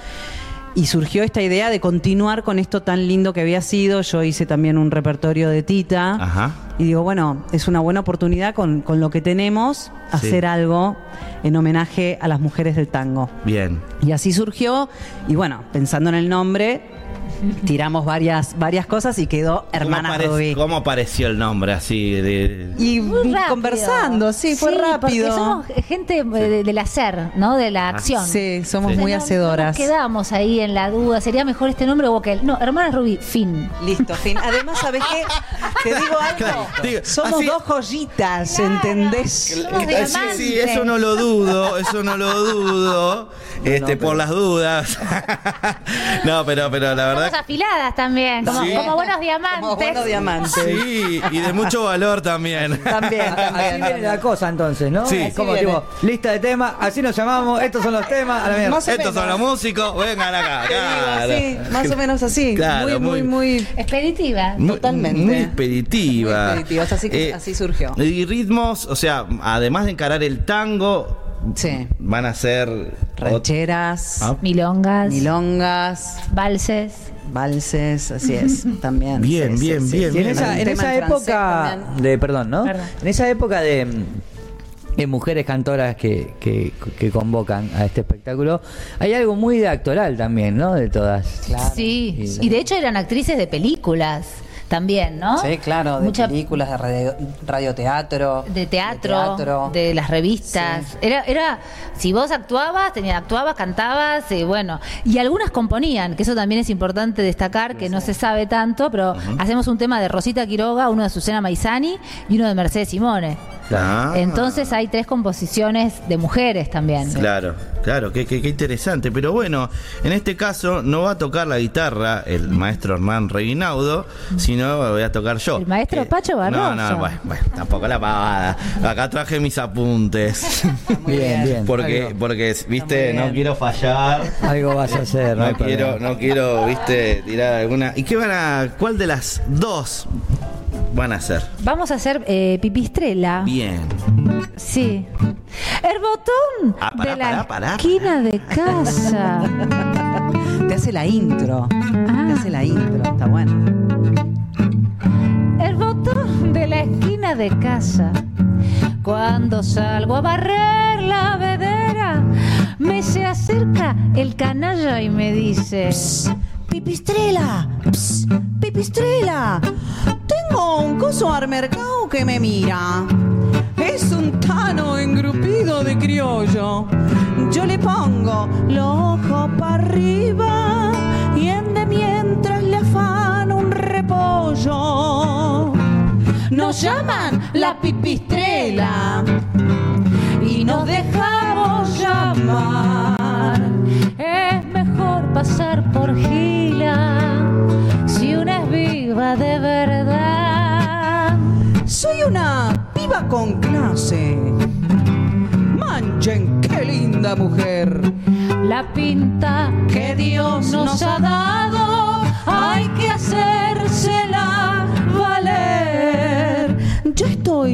O: Y surgió esta idea de continuar con esto tan lindo que había sido. Yo hice también un repertorio de Tita.
A: Ajá.
O: Y digo, bueno, es una buena oportunidad con, con lo que tenemos,
A: Sí.
O: hacer algo en homenaje a las mujeres del tango.
A: Bien.
O: Y así surgió, y bueno, pensando en el nombre, tiramos varias, varias cosas y quedó Hermana
A: ¿Cómo, aparec-
O: Rubí.
A: cómo apareció el nombre así? De,
O: Y
P: Muy
O: conversando, sí, fue rápido.
P: somos gente eh, de- del hacer, ¿no? De la acción.
O: Sí, somos
A: Sí.
O: muy hacedoras.
P: nos quedamos ahí en la duda. ¿Sería mejor este nombre o aquel? No, hermana Rubí, fin.
O: Listo, fin. Además, ¿sabes qué? Te digo algo.
A: Claro, digo,
O: Somos
A: así-
O: dos joyitas, ¿entendés?
P: Somos
A: Eh, sí, sí, eso no lo dudo, eso no lo dudo, este, por las dudas. no, pero, pero la verdad.
P: Estamos afiladas también, como,
A: Sí.
P: como buenos diamantes.
O: Como buenos diamantes.
A: Sí, y de mucho valor también.
O: También,
B: Así viene la cosa entonces, ¿no?
A: Sí.
B: Es como tipo, lista de temas, así nos llamamos, estos son los temas, a la mierda.
A: Estos son los músicos, vengan acá. Claro.
O: así, más o menos así.
A: Claro,
O: muy, muy, muy.
P: Expeditiva.
A: Muy-
O: Totalmente.
A: Muy expeditiva.
O: Muy expeditiva, así que así surgió.
A: Y ritmos, o sea, además de encarar el tango,
O: Sí.
A: van a ser.
O: Rancheras,
A: Ah.
P: Milongas,
O: milongas,
P: valses.
O: valses, así es, también.
A: Bien,
O: Sí, sí,
A: bien,
O: sí.
A: bien,
B: Y en
A: bien.
B: esa, en esa
O: en francés
B: época de, perdón, ¿no?
P: Perdón.
B: En esa época de, de mujeres cantoras que, que, que convocan a este espectáculo, hay algo muy de actoral también, ¿no? De todas.
P: Sí,
B: Y-
P: y de hecho eran actrices de películas también, ¿no?
O: Sí, claro, de
P: Mucha-
O: películas, de radio- radioteatro.
P: de teatro, de,
O: teatro.
P: las revistas. Era, era, si vos actuabas, tenías, actuabas, cantabas, y bueno. Y algunas componían, que eso también es importante destacar, que no se sabe tanto, pero hacemos un tema de Rosita Quiroga, uno de Susana Maizani y uno de Mercedes Simone.
A: Ah.
P: Entonces hay tres composiciones de mujeres también.
A: Claro, claro, qué, qué- qué interesante. Pero bueno, en este caso no va a tocar la guitarra el maestro Hernán Reginaudo, sino voy a tocar yo.
P: El maestro
A: Que-
P: Pacho Barroso.
A: No, no, bueno, bueno, tampoco la pavada. Acá traje mis apuntes.
B: Bien, bien.
A: porque,
B: Algo,
A: porque, viste, no quiero fallar.
B: algo vas a hacer,
A: No
B: hay
A: quiero, no quiero, viste, tirar alguna. ¿Y qué van a, cuál de las dos van a hacer?
P: Vamos a hacer eh, pipistrela.
A: Bien.
P: Sí. El botón
A: Ah, pará,
P: de la
A: pará, pará,
P: esquina de casa.
O: Te hace la intro.
P: Ah.
O: Te hace la intro, está bueno.
P: El botón de la esquina de casa. Cuando salgo a barrer la vedera, me se acerca el canalla y me dice:
O: Pipistrela, ps, pipistrela. Tengo un coso al mercado que me mira. Es un tano engrupido de criollo. Yo le pongo los ojos para arriba y en de mientras le afano un repollo. Nos llaman la pipistrela y nos dejamos llamar.
P: Pasar por gila si una es viva de verdad.
O: Soy una piba con clase. Manchen, qué linda mujer.
P: La pinta que Dios nos ha dado hay que hacérsela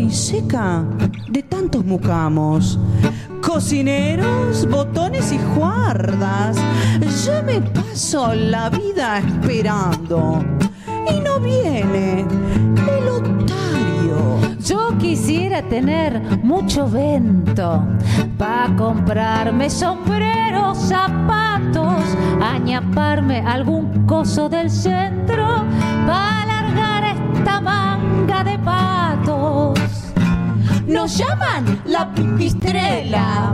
O: seca de tantos mucamos.
F: cocineros, botones y guardas. Yo me paso la vida esperando y no viene el otario.
P: Yo quisiera tener mucho vento para comprarme sombreros, zapatos, añaparme algún coso del centro para alargar esta manga de patos. Nos llaman la pipistrela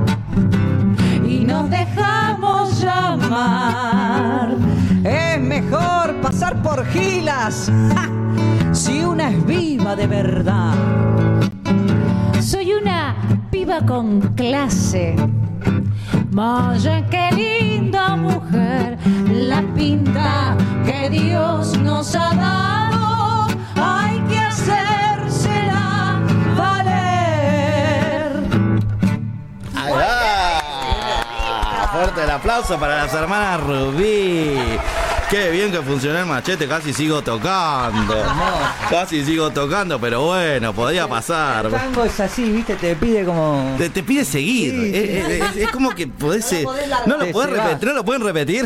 P: y nos dejamos llamar.
F: Es mejor pasar por gilas si una es viva de verdad.
P: Soy una piba con clase. Vaya qué linda mujer, la pinta que Dios nos ha dado.
A: Fuerte el aplauso para las hermanas Rubí. Qué bien que funcionó el machete, casi sigo tocando. Casi sigo tocando, pero bueno, podía pasar.
B: El tango es así, ¿viste? Te pide como.
A: Te, te pide seguir.
B: Sí, sí.
A: Es, es- es- es como que podés. eh, no lo
B: Te
A: podés repetir. ¿No lo pueden repetir?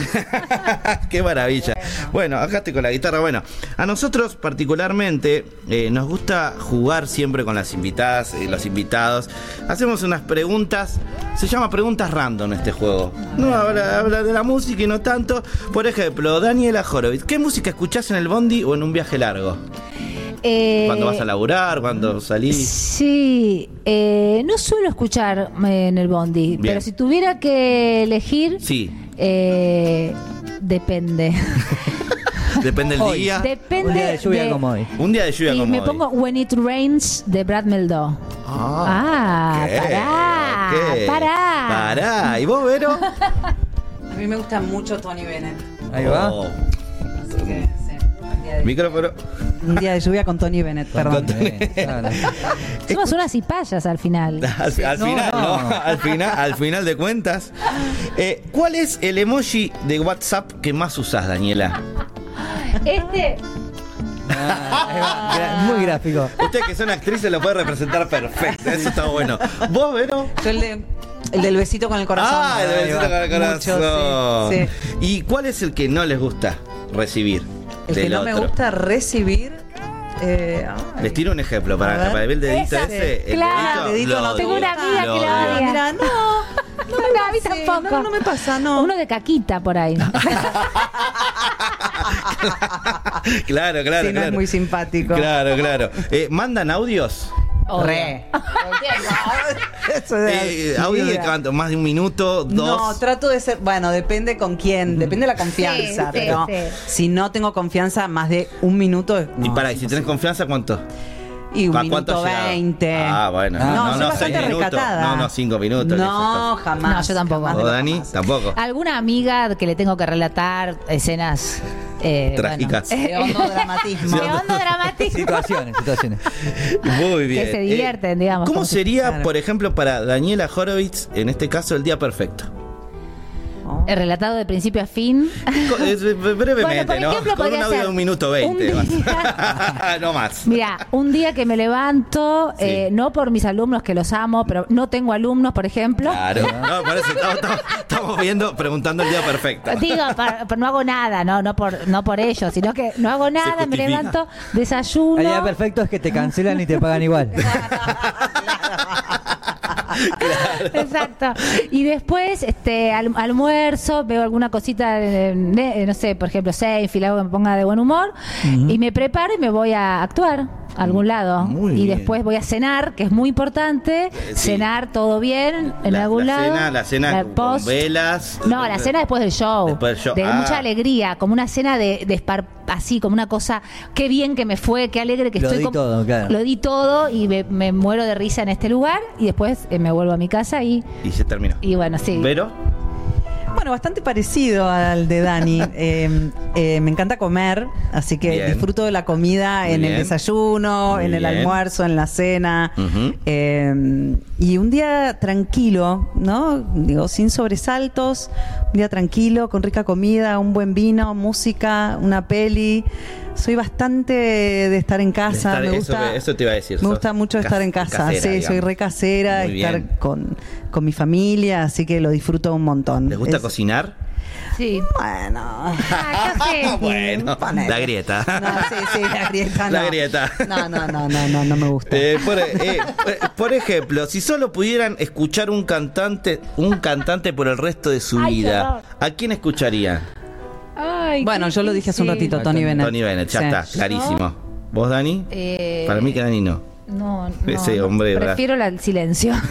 A: Qué maravilla. Bueno, acá estoy con la guitarra. Bueno, a nosotros particularmente eh, nos gusta jugar siempre con las invitadas y los invitados. Hacemos unas preguntas. Se llama preguntas random este juego. No habla, habla de la música y no tanto. Por ejemplo, Daniela Horowitz, ¿qué música escuchás en el bondi o en un viaje largo?
P: Eh,
A: ¿Cuándo vas a laburar? ¿Cuándo salís?
P: Sí, eh, no suelo escuchar eh, en el bondi,
A: Bien.
P: pero si tuviera que elegir,
A: Sí,
P: eh, depende.
A: depende del
P: Hoy.
A: día.
P: Depende Un día de lluvia de- como
B: hoy.
A: Un día de lluvia
P: y
A: como
P: me
A: hoy.
P: pongo When It Rains de Brad Meldó. Ah,
A: ok,
P: pará,
A: ok.
P: pará.
A: Pará. ¿Y vos, Vero?
O: A mí me gusta mucho Tony Bennett.
B: Ahí va.
A: Oh,
O: Así que, sí. Un día de-
A: Micrófono.
O: Un día de lluvia con Tony Bennett, perdón.
P: Somos unas cipayas al final.
A: Al, al
P: No,
A: final,
P: no.
A: ¿no? Al final, al final de cuentas. Eh, ¿Cuál es el emoji de WhatsApp que más usás, Daniela?
P: Este,
B: Gra- Muy gráfico.
A: Usted que son actrices lo puede representar perfecto. Eso está bueno. ¿Vos, Vero?
O: Yo el, de- el del besito con el corazón.
A: Ah, el besito con el
O: Mucho,
A: corazón.
O: sí, sí.
A: ¿Y cuál es el que no les gusta recibir?
O: El que no me gusta recibir. eh.
A: Les tiro un ejemplo para,
O: ver.
A: para el dedito
O: Esa.
A: ese. El
P: Claro.
A: dedito,
O: Dedito
A: lo
O: no
P: tengo una amiga que la odia.
O: Mira, no,
P: no, a mí
O: Sí,
P: tampoco.
O: no, no me pasa, no.
P: Uno de caquita por ahí.
A: Claro, claro,
O: Sí, no
A: claro.
O: es muy simpático.
A: Claro, claro. Eh, ¿Mandan audios?
O: Re. Eso de-
A: Eh, ¿Audios de cuánto? ¿Más de un minuto? ¿Dos?
O: No, trato de ser, bueno, depende con quién, depende de la confianza,
P: Sí,
O: pero
P: sí.
O: si no tengo confianza, más de un minuto,
A: y
O: no,
A: para, y si tenés confianza, ¿cuánto?
O: Y un
A: ¿A
O: minuto veinte.
A: Ah, bueno.
O: No,
A: No,
O: soy
A: no,
O: bastante
A: seis minutos.
O: recatada.
A: No, no, cinco minutos.
O: No, jamás.
P: No, yo tampoco.
O: jamás de
A: ¿O
O: lo
A: Dani?
O: jamás.
A: Tampoco.
P: ¿Alguna amiga que le tengo que relatar escenas eh,
A: Trágicas.
P: bueno,
O: De hondo dramatismo.
P: de hondo dramatismo?
B: Situaciones, situaciones.
A: Muy bien.
P: Que se
A: Eh,
P: divierten, digamos.
A: ¿Cómo sería,
O: claro.
A: por ejemplo, para Daniela Horowitz, en este caso, el día perfecto?
P: El relatado de principio a fin.
A: Eh, Brevemente,
P: Bueno, por
A: ¿no?
P: ejemplo,
A: Con un
P: podría
A: audio
P: ser
A: de un minuto veinte. no más.
P: Mira, un día que me levanto, eh, no por mis alumnos que los amo, pero no tengo alumnos, por ejemplo.
A: Claro. No, por eso estamos, estamos- viendo, preguntando el día perfecto.
P: Digo, pa- pa- no hago nada, no, no por, no por ellos, sino que no hago nada, me levanto, desayuno.
B: El día perfecto es que te cancelan y te pagan igual.
P: Exacto. Y después, este, al- almuerzo, veo alguna cosita, de- de- no sé, por ejemplo, Seinfeld, algo que me ponga de buen humor, y me preparo y me voy a actuar a algún lado.
A: Muy
P: y
A: bien.
P: después voy a cenar, que es muy importante,
A: sí.
P: cenar todo bien en
A: la,
P: algún
A: la
P: lado.
A: Cena, la cena
P: La
A: con
P: post.
A: velas.
P: No, la cena después del show.
A: Después del show.
P: De
A: Ah.
P: mucha alegría, como una cena de, de espar- así, como una cosa, qué bien que me fue, qué alegre que
B: Lo
P: estoy.
B: di todo, claro.
P: Lo di todo y me, me muero de risa en este lugar y después eh, me vuelvo a mi casa y,
A: Y se terminó.
P: y bueno, sí.
A: ¿Vero?
O: Bueno, bastante parecido al de Dani. Eh, eh, me encanta comer, así que
A: Bien.
O: disfruto de la comida
A: Muy
O: en
A: bien.
O: el desayuno,
A: Muy
O: en el
A: bien.
O: almuerzo, en la cena. Eh, y un día tranquilo, ¿no? Digo, sin sobresaltos, un día tranquilo, con rica comida, un buen vino, música, una peli. Soy bastante de estar en casa.
A: Estar-
O: me
A: eso,
O: gusta,
A: eso te iba a decir.
O: me gusta mucho estar en casa.
A: casera,
O: sí, soy re casera,
A: Muy
O: estar
A: bien.
O: con, con mi familia, así que lo disfruto un montón.
A: ¿Les gusta
O: Es-
A: cocinar?
P: Sí.
O: Bueno.
P: Ah.
A: Bueno, la grieta.
O: No, sí, sí, la grieta.
A: La
O: no.
A: grieta.
O: No, no, no, no, no, no me gusta.
A: Eh, por, eh, por ejemplo, si solo pudieran escuchar un cantante, un cantante por el resto de su
P: Ay,
A: vida. ¿a quién escucharía?
P: Ay,
O: Bueno, yo lo dije hace un ratito, Tony Bennett.
A: Tony Bennett, ya
O: Sí.
A: está, clarísimo. ¿Vos, Dani?
P: Eh,
A: Para mí que Dani no.
P: No, no.
A: Ese hombre.
P: Prefiero la- el silencio.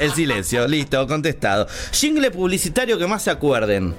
A: El silencio, listo, contestado. Jingle publicitario que más se acuerden.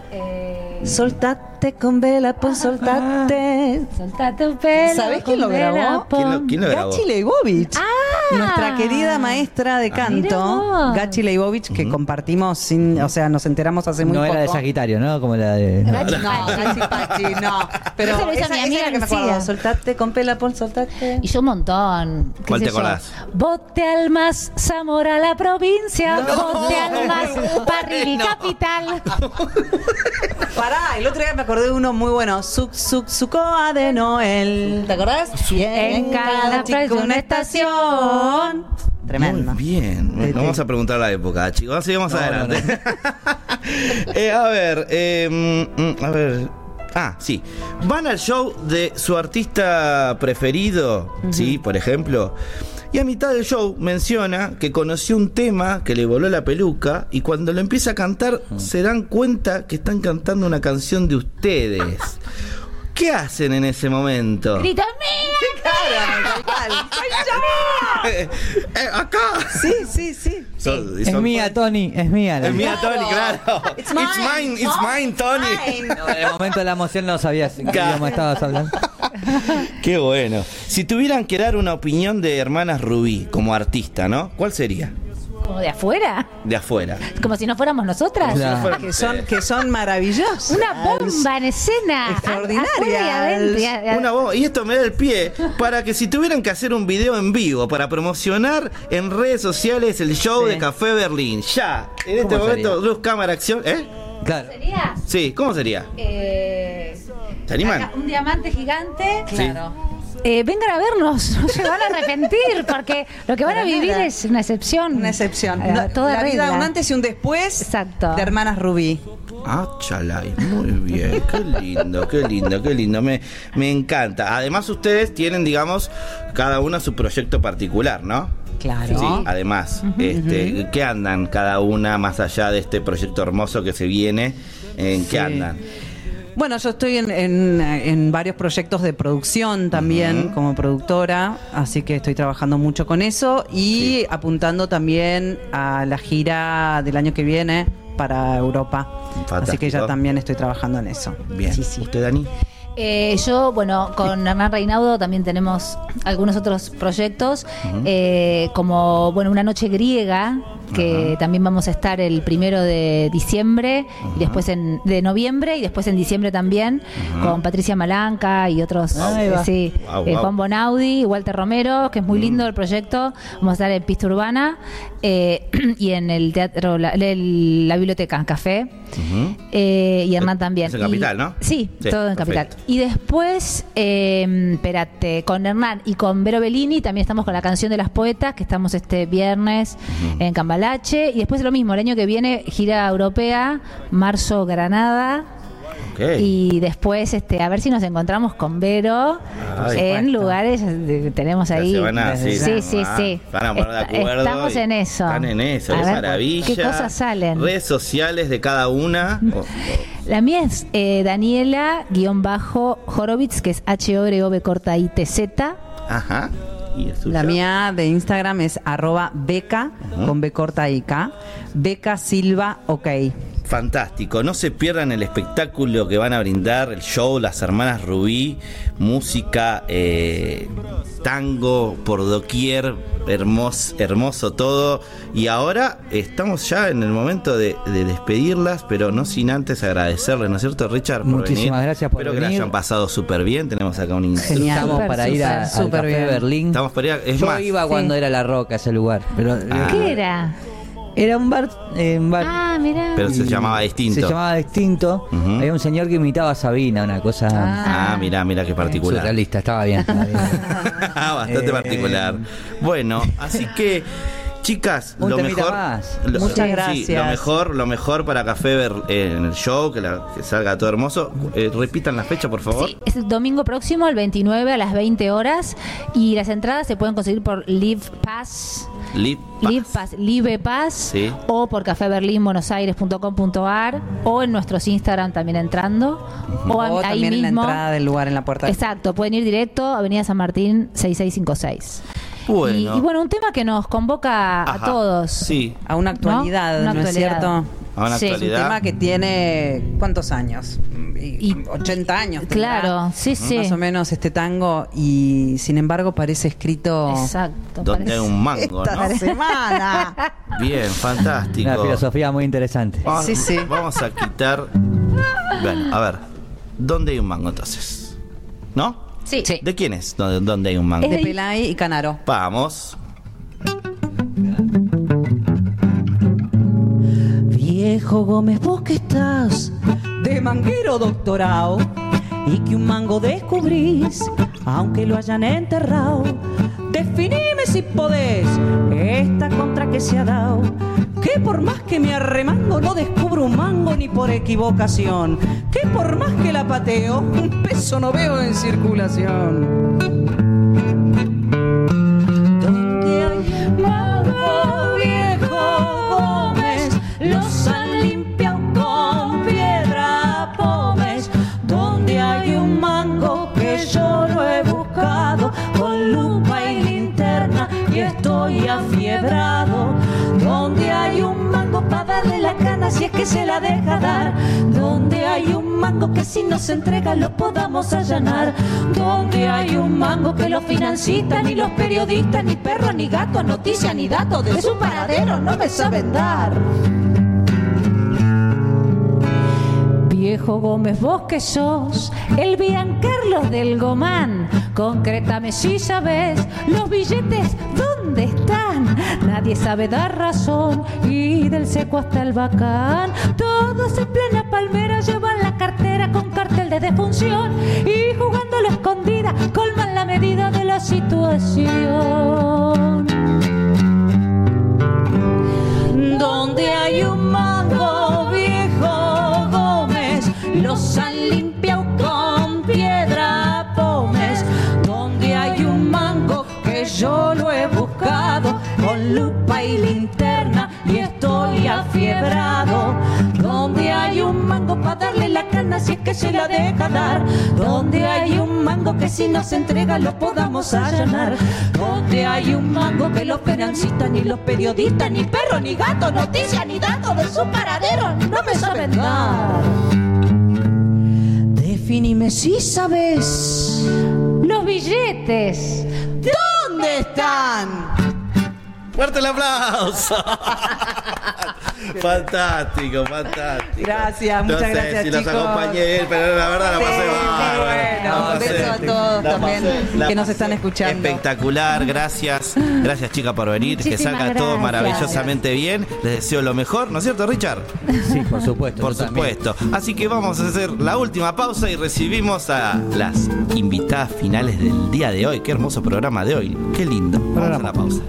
O: Soltate con vela, pon soltate.
P: Soltate un pelo.
O: ¿Sabés quién lo
P: vela,
O: grabó?
A: ¿Quién lo, quién lo grabó?
O: Gachi Leibovich.
P: Ah.
O: Nuestra querida maestra de
P: Mirá
O: canto. Gachi Leibovich, que compartimos sin, o sea, nos enteramos hace muy
B: No
O: poco.
B: era de Sagitario, ¿no? Como la de.
O: No, Gachi Pachi, no. Pero
P: hizo
O: esa,
P: mi
O: esa
P: amiga
O: que me acuerdo. Soltate con pela, pon soltate.
P: Y yo un montón. ¿Qué
A: ¿Cuál te acordás?
P: Bote Almas, Zamora la provincia. Bote Almas, Parrilli capital.
O: Pará, el otro día me acordé de uno muy bueno. Suc, suc, sucoa de Noel. ¿Te acordás?
P: En cada
O: chico una estación. Tremendo.
A: Muy bien. Bueno, vamos a preguntar la época, chicos. Sigamos adelante. Eh, a ver, eh, mm, a ver. Ah, sí. Van al show de su artista preferido, ¿sí? Por ejemplo. Y a mitad del show menciona que conoció un tema que le voló la peluca y cuando lo empieza a cantar se dan cuenta que están cantando una canción de ustedes. ¿Qué hacen en ese momento?
P: Grita
A: Eh, eh, acá.
O: Sí, sí, sí.
B: Es mía, Tony, es mía. la
A: Es mía. Tony, claro.
O: It's
A: It's mine,
O: mine.
A: it's mine, Tony.
B: No, en el momento de la emoción no sabías qué
A: Claro.
B: idioma estabas hablando.
A: Qué bueno. Si tuvieran que dar una opinión de hermanas Rubí como artista, ¿no? ¿Cuál sería?
P: Como de afuera.
A: De afuera.
P: Como si no fuéramos nosotras.
B: Claro.
O: Que son, que son maravillosos.
P: Una bomba en escena.
O: Extraordinarias.
P: Afuera y adentro. y a-
A: Una voz, y esto me da el pie para que si tuvieran que hacer un video en vivo para promocionar en redes sociales el show
O: Sí.
A: de Café Berlín, ya, en este
B: ¿Cómo
A: momento,
B: sería?
A: luz, cámara, acción, ¿eh?
B: Claro.
P: ¿Sería?
A: Sí, ¿cómo sería?
P: Eh,
A: ¿Se animan?
P: acá, un diamante gigante.
A: Sí.
P: Eh, vengan a vernos, no se van a arrepentir, porque lo que van a vivir
O: nada.
P: es una excepción.
O: Una excepción.
P: Eh,
O: No,
P: toda
O: la vida,
P: regla.
O: un antes y un después
P: Exacto.
O: de Hermanas Rubí.
A: Ah, chalay, muy bien, qué lindo, qué lindo, qué lindo, me, me encanta. Además ustedes tienen, digamos, cada una su proyecto particular, ¿no?
O: Claro.
A: Sí, además, este, ¿qué andan cada una más allá de este proyecto hermoso que se viene? ¿En qué
O: Sí.
A: andan?
O: Bueno, yo estoy en, en- en varios proyectos de producción también como productora, así que estoy trabajando mucho con eso y apuntando también a la gira del año que viene para Europa. Así que ya también estoy trabajando en eso.
A: Bien. ¿Usted, Dani?
P: Eh, yo, bueno, con Hernán Reinaudo también tenemos algunos otros proyectos, eh, como, bueno, Una Noche Griega, que también vamos a estar el primero de diciembre, y después en, de noviembre, y después en diciembre también, con Patricia Malanca y otros, eh, sí,
A: Guau,
P: eh,
A: guau.
P: Juan Bonaudi, Walter Romero, que es muy lindo el proyecto, vamos a estar en Pista Urbana, eh, y en el teatro, la, el- la biblioteca, Café, eh, y Hernán también.
A: es en
P: Y-
A: Capital, ¿no?
P: Sí,
A: Sí,
P: todo en
A: perfecto.
P: Capital. Y después, eh, espérate, con Hernán y con Vero Bellini también estamos con la canción de las poetas, que estamos este viernes en Y después lo mismo, el año que viene, gira europea, marzo Granada.
A: Ok.
P: Y después, este, a ver si nos encontramos con Vero
A: Ay.
P: en lugares que tenemos ahí.
A: se van a-
P: sí,
A: sí,
P: sí,
A: ah,
P: sí.
A: Van a poner de acuerdo.
P: Estamos en eso.
A: Están en eso,
P: A
A: es
P: ver,
A: maravilla.
P: ¿Qué cosas salen?
A: Redes sociales de cada una.
P: La mía es eh, Daniela guion bajo Horowitz, que es H O R O B corta I T Z.
A: ajá.
O: La mía de Instagram es arroba beca, con B corta y K, beca Silva OK.
A: Fantástico, no se pierdan el espectáculo que van a brindar, el show, las hermanas Rubí, música, eh, tango por doquier, hermoso, hermoso todo. Y ahora estamos ya en el momento de, de despedirlas, pero no sin antes agradecerles, ¿no es cierto, Richard? Por
B: Muchísimas
A: venir.
B: gracias por
A: Espero que la
B: venir.
A: hayan pasado súper bien. Tenemos acá un instructor.
O: Genial.
B: Estamos para ir a, al
O: súper
B: Café
O: bien.
B: Berlín.
A: Estamos para ir a- es
B: Yo
A: más,
B: iba cuando era La Roca ese lugar. Pero
A: Ah.
P: ¿Qué era?
B: Era un bar, eh, un bar
P: Ah.
A: Pero se llamaba distinto.
B: Se llamaba distinto. Había un señor que imitaba a Sabina, una cosa
A: Ah, mirá, mirá qué particular.
B: surrealista. Estaba bien. estaba bien.
A: Bastante
B: Eh,
A: particular. Bueno, así que chicas,
B: Un
A: lo mejor,
B: más.
A: lo-
O: Muchas
A: sí,
O: gracias.
A: lo mejor, lo mejor para Café Ver en el show, que, la- que salga todo hermoso. Eh, repitan la fecha, por favor.
P: Sí, es el domingo próximo, el 29 a las 20 horas. Y las entradas se pueden conseguir por Live Pass. Live Pass, Live Pass
A: Sí.
P: o por cafeberlinbuenosaires.com.ar o en nuestros Instagram también entrando o, a-
O: O
P: ahí
O: también en la
P: mismo.
O: entrada del lugar, en la puerta.
P: Exacto, pueden ir directo, Avenida San Martín 6656.
A: Bueno.
P: Y, y bueno, un tema que nos convoca
A: Ajá,
P: a todos.
A: Sí.
O: A una actualidad,
P: Una
O: ¿no, es cierto?
A: A una
P: Sí.
O: Es un tema que tiene ¿cuántos años? Y, 80 años. tendrá,
P: Claro, sí, sí.
O: Más o menos este tango y sin embargo parece escrito
P: Exacto.
A: Donde
P: parece-
A: hay un mango,
O: esta
A: ¿no?
O: semana.
A: Bien, fantástico.
B: Una filosofía muy interesante.
A: Vamos,
O: Sí, sí.
A: vamos a quitar. Bueno, a ver. ¿Dónde hay un mango entonces? ¿No?
P: Sí.
A: ¿De quién es? ¿Dónde, dónde hay un mango?
O: de Pelay y Canaro.
A: Vamos.
Q: Viejo Gómez, vos que estás de manguero doctorado y que un mango descubrís, aunque lo hayan enterrado. Definime si podés esta contra que se ha dado. Que por más que me arremango no descubro un mango ni por equivocación. Que por más que la pateo, un peso no veo en circulación. Y afiebrado. Donde hay un mango para darle la cana si es que se la deja dar. Donde hay un mango que si nos entrega lo podamos allanar. Donde hay un mango que lo financitan ni los periodistas, ni perros, ni gatos, noticias, ni datos de su paradero no me saben dar. Viejo Gómez, vos que sos el Carlos del Gomán, concrétame si sabes los billetes dónde están. Nadie sabe dar razón y del seco hasta el bacán. Todos en plena palmera llevan la cartera con cartel de defunción y jugando la escondida colman la medida de la situación. Donde hay un mango los han limpiado con piedra pómez. Donde hay un mango que yo lo he buscado con lupa y linterna y estoy afiebrado. Donde hay un mango para darle la cana si es que se la deja dar. Donde hay un mango que si nos entrega lo podamos allanar. Donde hay un mango que los financistas, ni los periodistas, ni perros, ni gatos, noticias, ni datos de su paradero no me saben dar. Definime si sabes. Los billetes. ¿Dónde están?
A: ¡Fuerte el aplauso! fantástico, fantástico.
O: Gracias, muchas
A: no sé
O: gracias,
A: si los
O: chicos.
A: acompañé bien, pero la verdad la pasé bárbaro.
O: bueno,
A: La pasé-
O: beso a todos
A: la
O: también
A: pasé-
O: que nos están escuchando.
A: Espectacular, gracias. Gracias, chica, por venir. que salga todo maravillosamente bien. Les deseo lo mejor, ¿no es cierto, Richard?
B: Sí, por supuesto.
A: Por
B: también.
A: supuesto. Así que vamos a hacer la última pausa y recibimos a las invitadas finales del día de hoy. Qué hermoso programa de hoy. Qué lindo. Vamos a la pausa.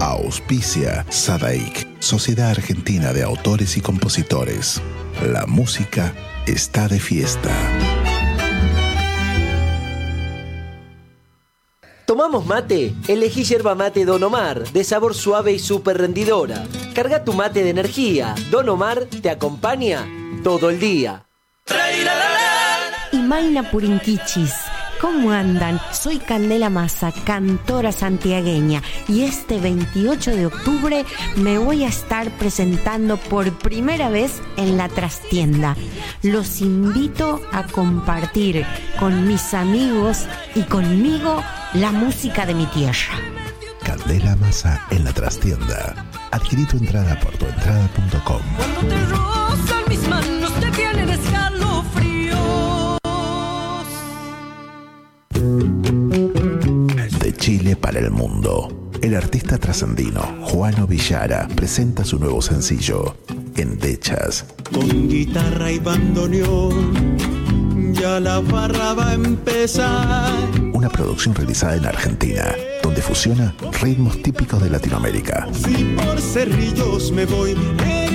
H: Auspicia Sadaik, Sociedad Argentina de Autores y Compositores. La música está de fiesta.
I: ¿Tomamos mate? Elegí yerba mate Don Omar, de sabor suave y súper rendidora. Carga tu mate de energía. Don Omar te acompaña todo el día.
J: y Maina Purinquichis. ¿Cómo andan? Soy Candela Massa, cantora santiagueña, y este 28 de octubre me voy a estar presentando por primera vez en la trastienda. Los invito a compartir con mis amigos y conmigo la música de mi tierra.
H: Candela Masa en la trastienda. Adquirí tu entrada por tuentrada.com.
Q: Cuando te rozan mis manos te vienen escalofríos.
H: Chile para el mundo. El artista trascendino Juano Villara presenta su nuevo sencillo, Endechas.
K: Con guitarra y bandoneón, ya la barra va a empezar.
H: Una producción realizada en Argentina, donde fusiona ritmos típicos de Latinoamérica.
K: Si por cerrillos me voy de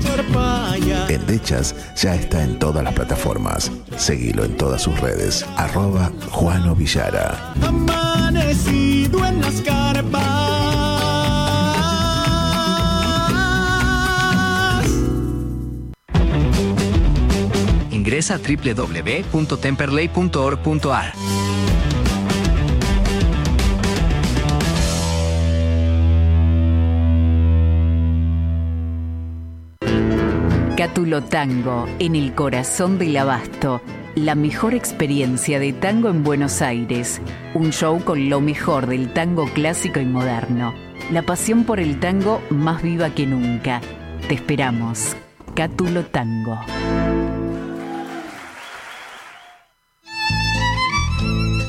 K: cacharpaya.
H: Endechas ya está en todas las plataformas. Seguilo en todas sus redes. Arroba Juano Villara.
K: Amanecido en las carpas.
L: Ingresa a www.temperley.org.ar.
M: Cátulo Tango, en el corazón del abasto. La mejor experiencia de tango en Buenos Aires. Un show con lo mejor del tango clásico y moderno. La pasión por el tango más viva que nunca. Te esperamos. Cátulo Tango.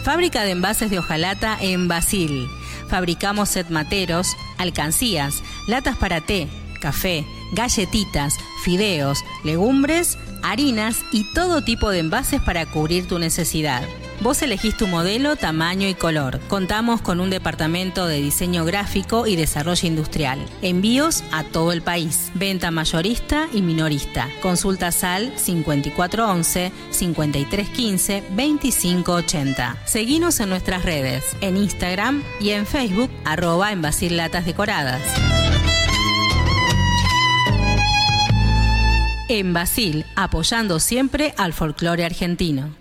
N: Fábrica de envases de hojalata en Basil. Fabricamos set materos, alcancías, latas para té, café, galletitas, fideos, legumbres, harinas y todo tipo de envases para cubrir tu necesidad. Vos elegís tu modelo, tamaño y color. Contamos con un departamento de diseño gráfico y desarrollo industrial. Envíos a todo el país. Venta mayorista y minorista. Consulta SAL 5411-5315-2580. Seguinos en nuestras redes, en Instagram y en Facebook, arroba en Latas Decoradas. En Basil, apoyando siempre al folclore argentino.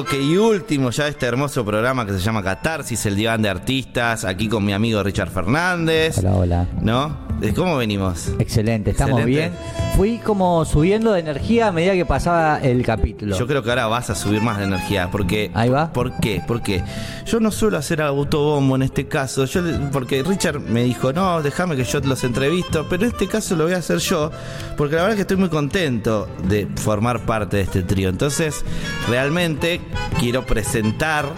A: bloque y último ya de este hermoso programa que se llama Catarsis, el diván de artistas, aquí con mi amigo Richard Fernández.
B: Hola, hola.
A: ¿No? ¿De ¿Cómo venimos?
B: Excelente, estamos
A: Excelente.
B: bien. Fui como subiendo de energía a medida que pasaba el capítulo.
A: Yo creo que ahora vas a subir más de energía, porque...
B: Ahí va.
A: ¿Por qué? Porque yo no suelo hacer autobombo en este caso, yo porque Richard me dijo, no, déjame que yo los entrevisto, pero en este caso lo voy a hacer yo, porque la verdad es que estoy muy contento de formar parte de este trío. Entonces, realmente quiero presentar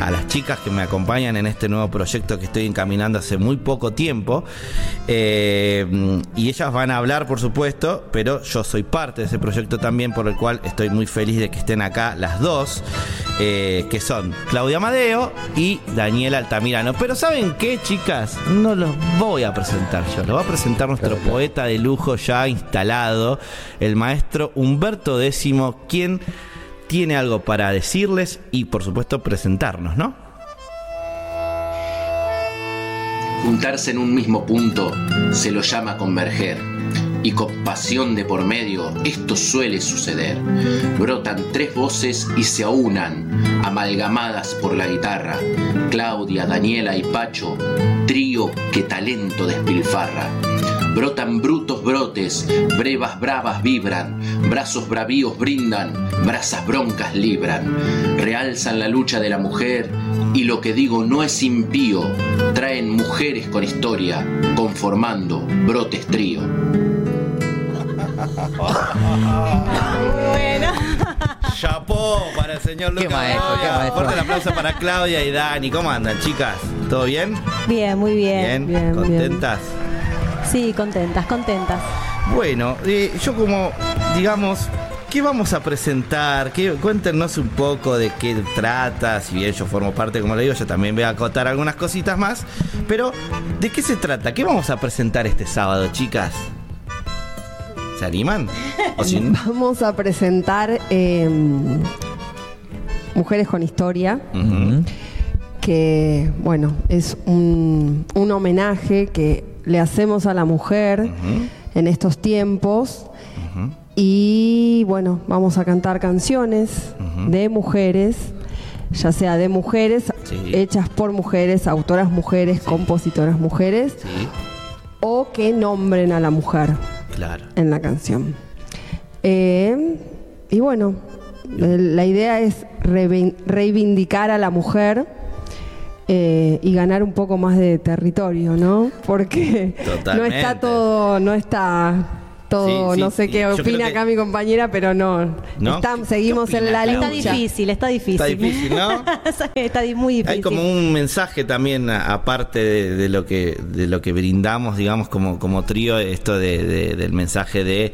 A: a las chicas que me acompañan en este nuevo proyecto que estoy encaminando hace muy poco tiempo. Eh, y ellas van a hablar, por supuesto, pero yo soy parte de ese proyecto también, por el cual estoy muy feliz de que estén acá las dos, eh, que son Claudia Amadeo y Daniela Altamirano. Pero ¿saben qué, chicas? No los voy a presentar yo, lo va a presentar nuestro poeta de lujo ya instalado, el maestro Humberto X, quien tiene algo para decirles y por supuesto presentarnos, ¿no?
C: Juntarse en un mismo punto se lo llama converger. Y con pasión de por medio esto suele suceder. Brotan tres voces y se aunan, amalgamadas por la guitarra. Claudia, Daniela y Pacho, trío que talento despilfarra. Brotan brutos brotes, brevas bravas vibran, brazos bravíos brindan, brasas broncas libran. Realzan la lucha de la mujer y lo que digo no es impío, traen mujeres con historia, conformando brotes trío.
A: Bueno. Chapó para el señor Lucas.
B: maestro, qué maestro.
A: Fuerte el aplauso para Claudia y Dani. ¿Cómo andan, chicas? ¿Todo bien?
R: Bien, muy bien. Bien, bien.
A: ¿Contentas?
R: Sí, contentas, contentas.
A: Bueno, eh, yo como, digamos, ¿qué vamos a presentar? ¿Qué, cuéntenos un poco de qué trata. Si bien yo formo parte, como le digo, yo también voy a acotar algunas cositas más. Pero, ¿de qué se trata? ¿Qué vamos a presentar este sábado, chicas? ¿Se animan?
S: Vamos a presentar eh, Mujeres con Historia, que, bueno, es un, un homenaje que le hacemos a la mujer en estos tiempos. Y bueno, vamos a cantar canciones de mujeres, ya sea de mujeres, hechas por mujeres, autoras mujeres, compositoras mujeres, o que nombren a la mujer
A: Claro.
S: en la canción. Eh, y bueno, la idea es reivin- reivindicar a la mujer eh, y ganar un poco más de territorio, ¿no? Porque no está todo, no está todo,
A: Sí, sí,
S: no sé qué opina
A: que-
S: acá mi compañera, pero no.
A: ¿No?
S: Estamos-
A: ¿Qué-
S: seguimos en la lucha.
R: Está difícil, está difícil.
A: Está difícil, ¿no?
R: está muy difícil.
A: Hay como un mensaje también, aparte de, de lo que de lo que brindamos, digamos, como, como trío, esto de, de- del mensaje de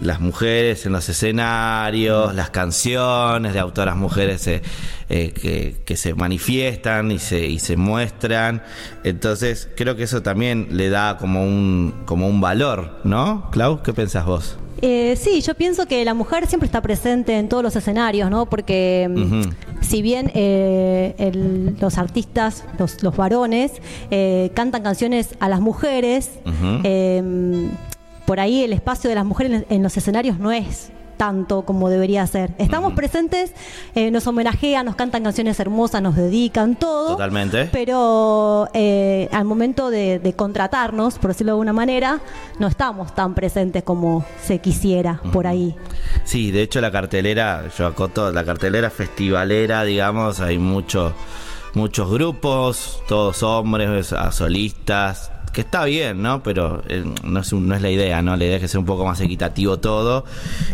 A: las mujeres en los escenarios, las canciones de autoras mujeres eh, eh, que, que se manifiestan y se, y se muestran. Entonces, creo que eso también le da como un, como un valor, ¿no? Clau, ¿qué pensás vos?
R: Eh, sí, yo pienso que la mujer siempre está presente en todos los escenarios, ¿no? Porque mm, si bien eh, el- los artistas, los, los varones, eh, cantan canciones a las mujeres, eh, por ahí el espacio de las mujeres en, los escenarios no es tanto como debería ser. Estamos presentes, eh, nos homenajean, nos cantan canciones hermosas, nos dedican todo.
A: Totalmente.
R: Pero eh, al momento de, de contratarnos, por decirlo de alguna manera, no estamos tan presentes como se quisiera por ahí.
A: Sí, de hecho la cartelera, yo acoto, la cartelera festivalera, digamos, hay muchos muchos grupos, todos hombres, a solistas, que está bien, ¿no? Pero eh, no, es la idea, ¿no? La idea es que sea un poco más equitativo todo.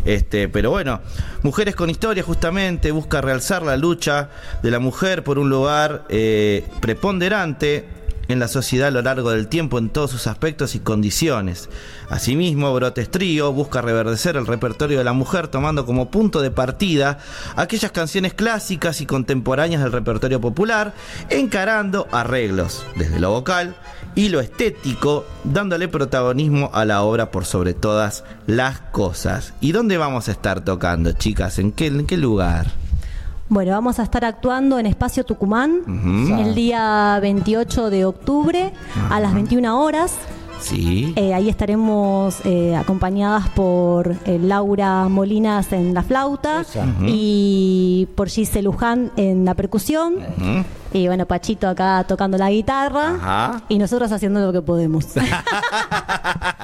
A: Este, pero bueno, Mujeres con Historia justamente busca realzar la lucha de la mujer por un lugar eh, preponderante en la sociedad a lo largo del tiempo en todos sus aspectos y condiciones. Asimismo, Brotes Trío busca reverdecer el repertorio de la mujer tomando como punto de partida aquellas canciones clásicas y contemporáneas del repertorio popular, encarando arreglos desde lo vocal y lo estético, dándole protagonismo a la obra por sobre todas las cosas. ¿Y dónde vamos a estar tocando, chicas? ¿En qué, en qué lugar?
R: Bueno, vamos a estar actuando en Espacio Tucumán el día 28 de octubre a las 21 horas.
A: Sí.
R: Eh, ahí estaremos eh, acompañadas por eh, Laura Molinas en la flauta y por Gise Luján en la percusión. Y bueno, Pachito acá tocando la guitarra
A: Ajá.
R: y nosotros haciendo lo que podemos.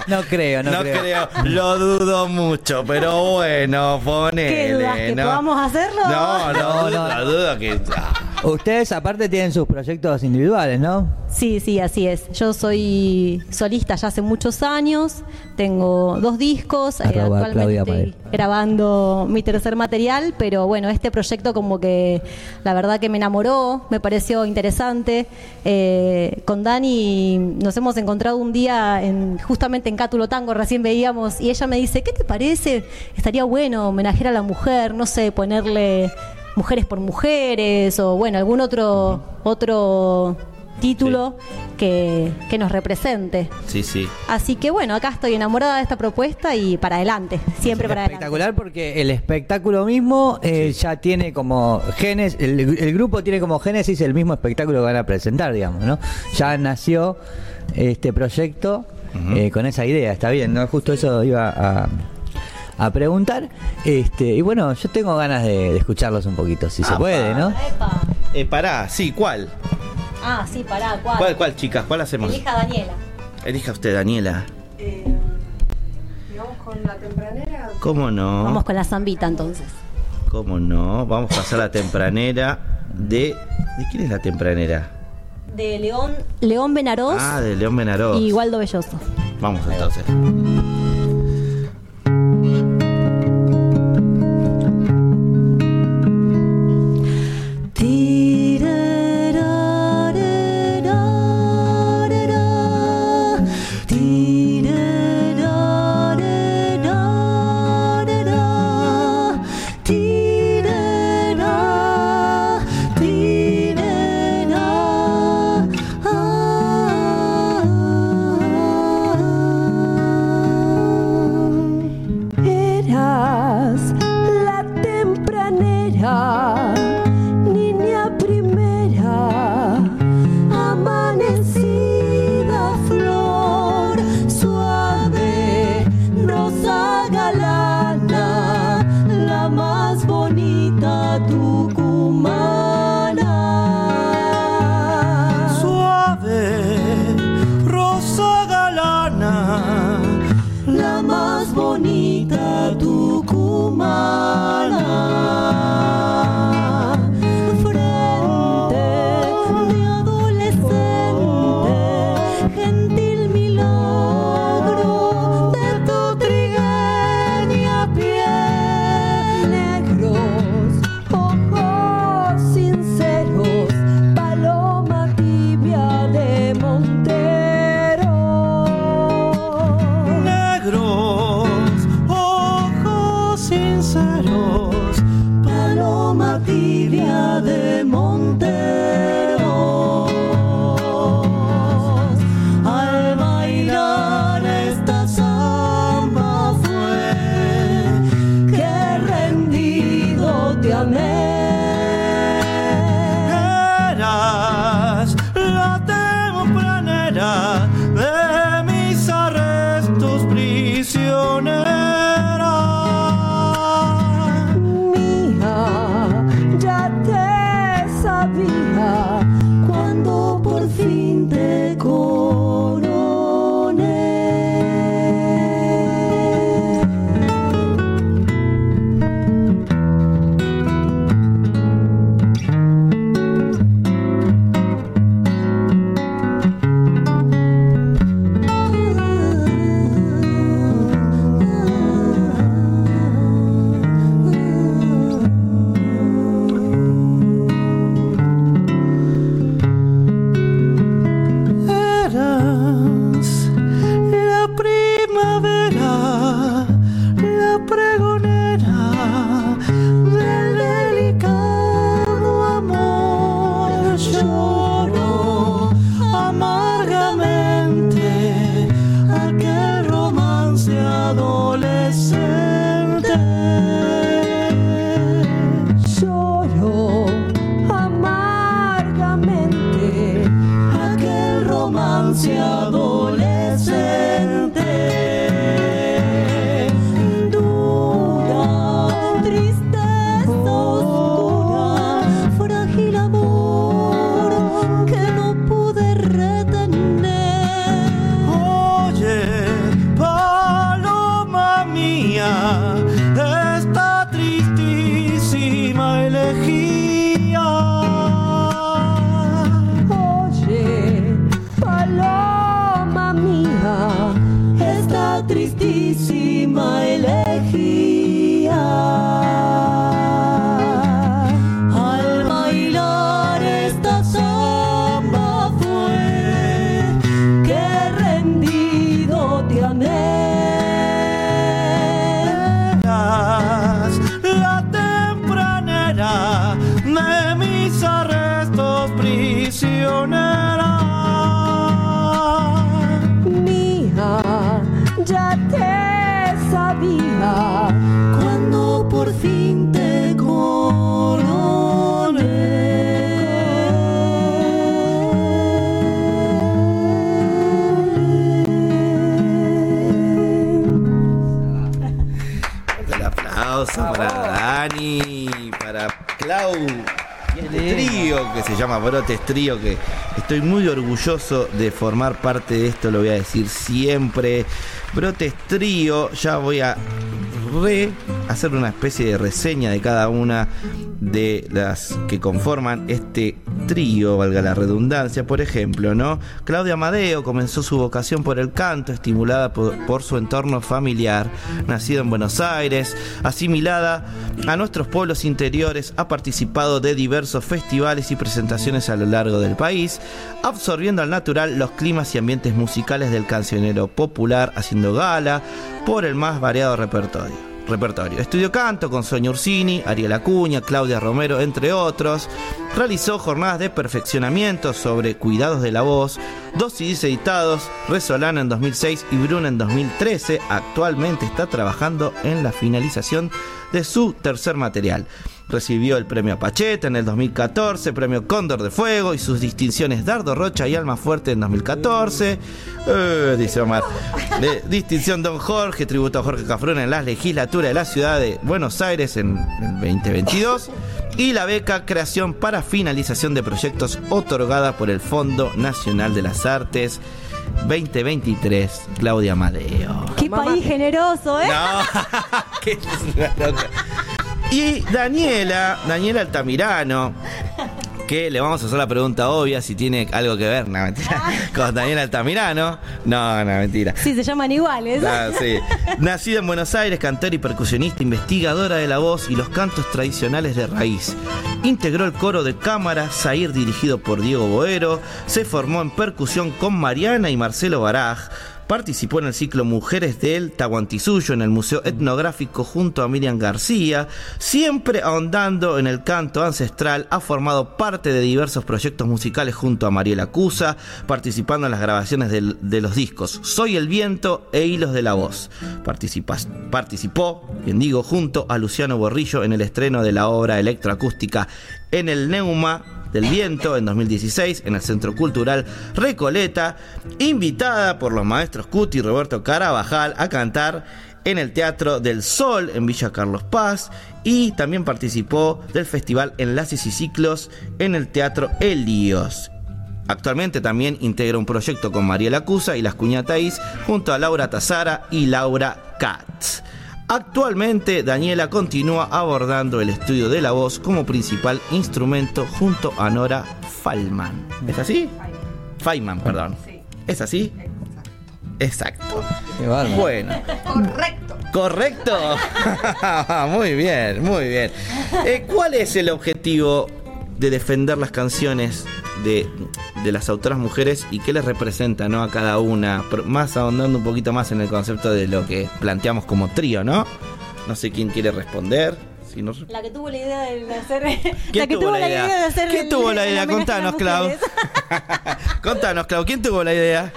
B: No creo, no,
A: No
B: creo.
A: creo, lo dudo mucho, pero bueno, ponele.
R: ¿Qué dudas? ¿Que
A: ¿no?
R: podamos hacerlo?
A: No, no,
B: No,
A: dudo,
B: no.
A: dudo que. ah,
B: Ustedes aparte tienen sus proyectos individuales, ¿no?
R: Sí, sí, así es. Yo soy solista ya hace muchos años, tengo dos discos, eh, actualmente estoy grabando mi tercer material, pero bueno, este proyecto como que la verdad que me enamoró, me pareció interesante. Eh, con Dani nos hemos encontrado un día en, justamente en Cátulo Tango, recién veíamos, y ella me dice, ¿qué te parece? Estaría bueno homenajear a la mujer, no sé, ponerle mujeres por mujeres o bueno, algún otro, otro título que, que nos represente.
A: Sí, sí.
R: Así que bueno, acá estoy enamorada de esta propuesta y para adelante, siempre para adelante.
B: Espectacular porque el espectáculo mismo eh, ya tiene como genes, el, el grupo tiene como génesis el mismo espectáculo que van a presentar, digamos, ¿no? Ya nació este proyecto eh, con esa idea, está bien, ¿no? Justo eso iba a, a preguntar. Este, y bueno, yo tengo ganas de, de escucharlos un poquito, si se
A: Apa.
B: puede, ¿no?
R: Epa.
A: Eh, pará, sí, ¿cuál?
R: Ah, sí, pará, ¿cuál?
A: ¿Cuál, cuál, chicas? ¿Cuál hacemos?
R: Elija a Daniela.
A: Elija usted, Daniela.
S: ¿Vamos con la tempranera?
A: ¿Cómo no?
R: Vamos con la zambita entonces.
A: ¿Cómo no? Vamos a pasar la tempranera de. ¿De quién es la tempranera?
R: De León, León Benarós
A: Ah, de León Benarós.
R: y Waldo Belloso.
A: Vamos entonces.
T: Que
A: se llama Brotes Trío, que estoy muy orgulloso de formar parte de esto, lo voy a decir siempre. Brotes Trío, ya voy a hacer una especie de reseña de cada una de las que conforman este trío, valga la redundancia, por ejemplo, ¿no? Claudia Amadeo comenzó su vocación por el canto, estimulada por, su entorno familiar, nacida en Buenos Aires, asimilada a nuestros pueblos interiores, ha participado de diversos festivales y presentaciones a lo largo del país, absorbiendo al natural los climas y ambientes musicales del cancionero popular, haciendo gala por el más variado repertorio repertorio. Estudió canto con Sonia Ursini, Ariel Acuña, Claudia Romero, entre otros. Realizó jornadas de perfeccionamiento sobre cuidados de la voz, dos CDs editados, Resolana en 2006 y Bruna en 2013. Actualmente está trabajando en la finalización de su tercer material. Recibió el premio Pacheta en el 2014, premio Cóndor de Fuego y sus distinciones Dardo Rocha y Alma Fuerte en 2014. Eh, dice Omar. Distinción Don Jorge, tributo a Jorge Cafrún en la legislatura de la ciudad de Buenos Aires en el 2022. Y la beca Creación para finalización de proyectos otorgada por el Fondo Nacional de las Artes 2023, Claudia Amadeo.
R: Qué país generoso, ¿eh?
A: Qué es una loca. Y Daniela, Daniela Altamirano, que le vamos a hacer la pregunta obvia si tiene algo que ver, no, mentira, con Daniela Altamirano. No, no, mentira.
R: Sí, se llaman iguales.
A: Ah, sí. Nacida en Buenos Aires, cantora y percusionista, investigadora de la voz y los cantos tradicionales de raíz. Integró el coro de cámara Zair dirigido por Diego Boero. Se formó en percusión con Mariana y Marcelo Baraj. Participó en el ciclo Mujeres del Tahuantinsuyo en el Museo Etnográfico junto a Miriam García. Siempre ahondando en el canto ancestral, ha formado parte de diversos proyectos musicales junto a Mariela Cusa, participando en las grabaciones del- de los discos Soy el Viento e Hilos de la Voz. Participa- participó, bien digo, junto a Luciano Borrillo en el estreno de la obra electroacústica en el Neuma del Viento en 2016 en el Centro Cultural Recoleta, invitada por los maestros Cuti y Roberto Carabajal a cantar en el Teatro del Sol en Villa Carlos Paz y también participó del festival Enlaces y Ciclos en el Teatro Helios. Actualmente también integra un proyecto con Mariela Cusa y las Cuñataís junto a Laura Tazara y Laura Katz. Actualmente Daniela continúa abordando el estudio de la voz como principal instrumento junto a Nora Feynman. ¿Es así? Feynman, perdón. ¿Es así? Exacto. Bueno.
T: Correcto.
A: Correcto. muy bien, muy bien. Eh, ¿Cuál es el objetivo de defender las canciones de, de las autoras mujeres y qué les representa ¿no? a cada una? Más ahondando un poquito más en el concepto de lo que planteamos como trío, ¿no? No sé quién quiere responder. Si no-
R: La que tuvo la idea de hacer.
A: ¿Quién
R: la que
A: tuvo
R: tuvo
A: la
R: la
A: idea?
R: idea de hacer.
A: ¿Quién
R: el-
A: tuvo la idea? Contanos, Clau. Contanos, Clau, ¿quién tuvo la idea?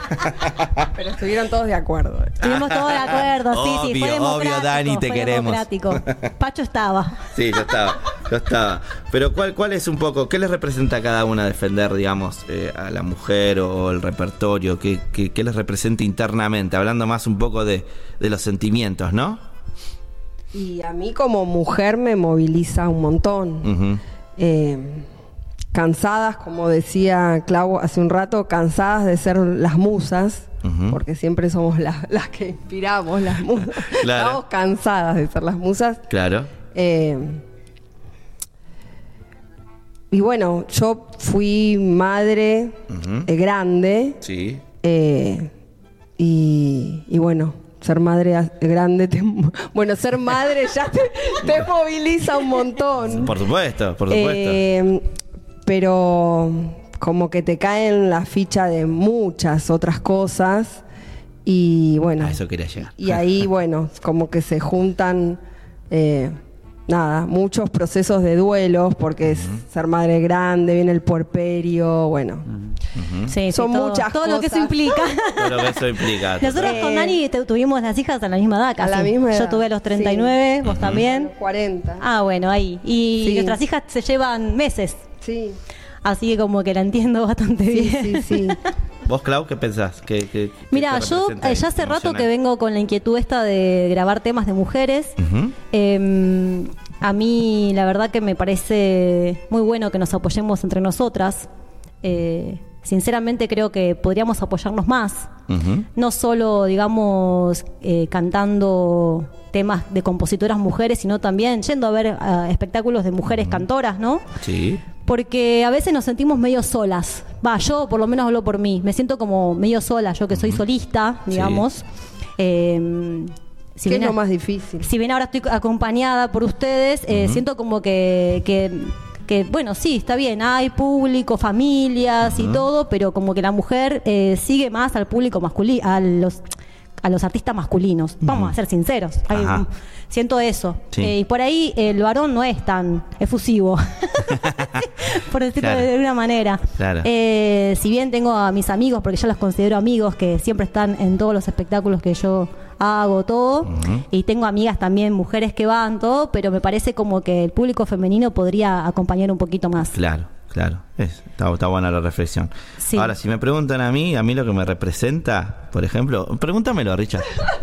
S: Pero estuvieron todos de acuerdo.
R: Estuvimos todos de acuerdo, sí, sí.
A: Obvio,
R: Fue
A: obvio, Dani, te
R: fue
A: queremos.
R: Pacho estaba.
A: Sí, yo estaba, yo estaba. Pero ¿cuál, cuál es un poco, qué les representa a cada una defender, digamos, eh, a la mujer o el repertorio? ¿Qué, qué, qué les representa internamente? Hablando más un poco de, de los sentimientos, ¿no?
S: Y a mí como mujer me moviliza un montón. Eh, cansadas, como decía Clau hace un rato, cansadas de ser las musas, porque siempre somos las, las que inspiramos, las musas.
A: Claro.
S: Estamos cansadas de ser las musas.
A: Claro.
S: Eh, y bueno, yo fui madre eh, grande
A: Sí.
S: eh, y, y bueno, ser madre grande, te- bueno, ser madre ya te, te moviliza un montón.
A: Por supuesto, por supuesto.
S: Eh, pero como que te caen la ficha de muchas otras cosas y bueno,
A: a eso quería llegar.
S: y ahí bueno, como que se juntan eh, nada, muchos procesos de duelos porque es ser madre grande, viene el puerperio, bueno.
R: Sí, sí,
S: Son
R: todo-
S: muchas
R: Todo lo que eso
S: cosas.
R: implica.
A: Todo lo que eso implica.
R: Nosotros con Dani te- tuvimos las hijas a la misma edad casi.
S: A la misma
R: Yo
S: edad,
R: tuve a los 39,
S: sí.
R: vos también.
S: 40.
R: Ah, bueno, ahí. Y
S: Sí.
R: nuestras hijas se llevan meses.
S: Sí.
R: Así que como que la entiendo bastante bien.
S: Sí, sí.
A: ¿Vos, Clau, qué pensás? ¿Qué,
R: Mira, yo eh, ya hace rato que vengo con la inquietud esta de grabar temas de mujeres. Eh, a mí la verdad que me parece muy bueno que nos apoyemos entre nosotras. Eh, sinceramente creo que podríamos apoyarnos más. No solo, digamos, eh, cantando temas de compositoras mujeres, sino también yendo a ver ah, espectáculos de mujeres cantoras, ¿no?
A: Sí.
R: Porque a veces nos sentimos medio solas. Va, yo por lo menos hablo por mí. Me siento como medio sola, yo que soy solista, digamos. Eh, si
S: ¿Qué es
R: bien
S: lo más difícil?
R: si bien ahora estoy acompañada por ustedes, eh, siento como que, que, que, bueno, sí, está bien, hay público, familias y todo, pero como que la mujer eh, sigue más al público masculino, a los a los artistas masculinos. Vamos a ser sinceros. Hay- siento eso.
T: Sí.
R: Eh, y por ahí el varón no es tan efusivo, por decirlo
T: Claro.
R: de una manera.
T: Claro.
R: Eh, si bien tengo a mis amigos, porque yo los considero amigos, que siempre están en todos los espectáculos que yo hago, todo, y tengo amigas también, mujeres que van, todo, pero me parece como que el público femenino podría acompañar un poquito más.
A: Claro, claro. Es- está, está buena la reflexión.
R: Sí.
A: Ahora, si me preguntan a mí, a mí lo que me representa, por ejemplo, pregúntamelo, Richard.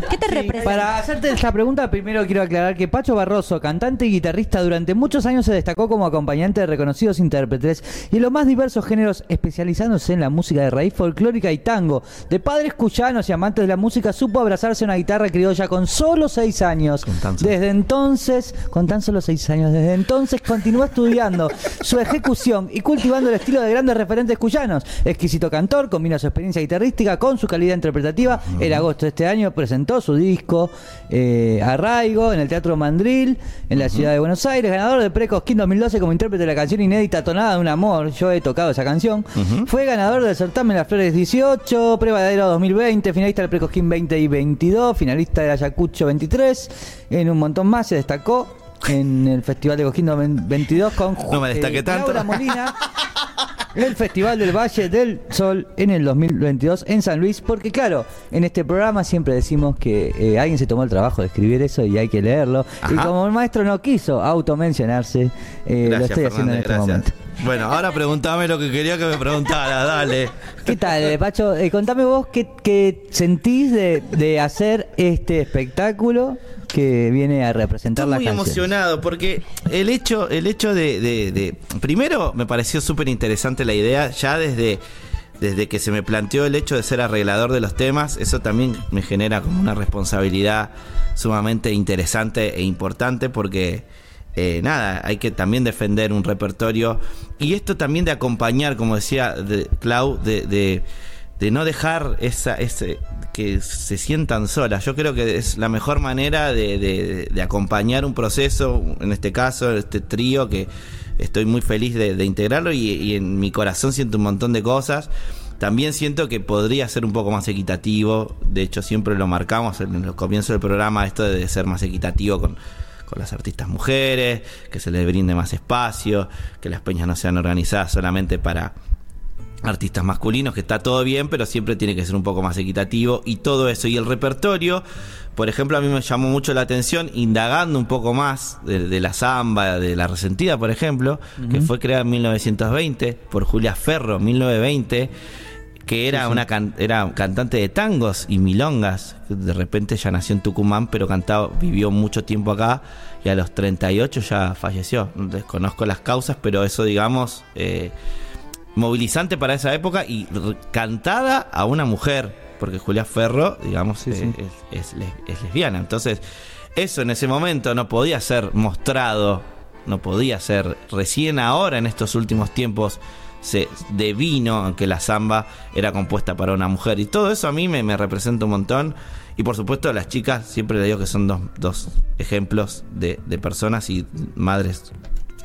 R: ¿Qué te representa?
B: Para hacerte esta pregunta, primero quiero aclarar que Pacho Barroso, cantante y guitarrista, durante muchos años se destacó como acompañante de reconocidos intérpretes y en los más diversos géneros, especializándose en la música de raíz folclórica y tango. De padres cuyanos y amantes de la música, supo abrazarse a una guitarra criolla con solo seis años. Desde entonces, con tan solo seis años, desde entonces continuó estudiando su ejecución y cultivando el estilo de grandes referentes cuyanos. Exquisito cantor, combina su experiencia guitarrística con su calidad interpretativa. En agosto de este año presentó su disco eh, Arraigo en el Teatro Mandril, en la ciudad de Buenos Aires, ganador de Precosquín 2012 como intérprete de la canción inédita Tonada de un Amor. Yo he tocado esa canción. Fue ganador del certamen Las Flores 18, Prevadero 2020, finalista del Precosquín 20 y 22, finalista del Ayacucho 23. En un montón más se destacó en el Festival de Cosquín 22 con
A: No me
B: eh,
A: tanto.
B: Laura Molina. el Festival del Valle del Sol en el 2022 en San Luis, porque claro, en este programa siempre decimos que eh, alguien se tomó el trabajo de escribir eso y hay que leerlo. Y como el maestro no quiso automencionarse, eh, lo estoy haciendo en este
A: gracias.
B: momento.
A: Bueno, ahora preguntame lo que quería que me preguntara, dale.
B: ¿Qué tal, eh, Pacho? Eh, contame vos qué, qué sentís de, de hacer este espectáculo que viene a representar
A: Estoy
B: la
A: muy emocionado porque el hecho, el hecho de, de- de- primero me pareció súper interesante la idea ya desde desde que se me planteó el hecho de ser arreglador de los temas, eso también me genera como una responsabilidad sumamente interesante e importante porque eh, nada, hay que también defender un repertorio y esto también de acompañar, como decía de, Clau, de, de- no dejar esa, ese, que se sientan solas. Yo creo que es la mejor manera de, de- acompañar un proceso, en este caso, este trío, que estoy muy feliz de, integrarlo y, y en mi corazón siento un montón de cosas. También siento que podría ser un poco más equitativo, de hecho siempre lo marcamos en los comienzos del programa, esto de ser más equitativo con, con las artistas mujeres, que se les brinde más espacio, que las peñas no sean organizadas solamente para artistas masculinos, que está todo bien, pero siempre tiene que ser un poco más equitativo y todo eso. Y el repertorio, por ejemplo, a mí me llamó mucho la atención, indagando un poco más de, de la samba, de la resentida, por ejemplo, que fue creada en 1920 por Julia Ferro, 1920 que era
B: Sí, sí.
A: una can- era cantante de tangos y milongas. De repente ya nació en Tucumán, pero cantaba, vivió mucho tiempo acá y a los 38 ya falleció. Desconozco las causas, pero eso, digamos, eh, movilizante para esa época y cantada a una mujer, porque Julia Ferro, digamos, eh, Es, es les- es lesbiana. Entonces, eso en ese momento no podía ser mostrado, no podía ser. Recién ahora, en estos últimos tiempos, se devino aunque la samba era compuesta para una mujer. Y todo eso a mí me, me representa un montón. Y por supuesto, las chicas, siempre le digo que son dos, dos ejemplos de, de personas y madres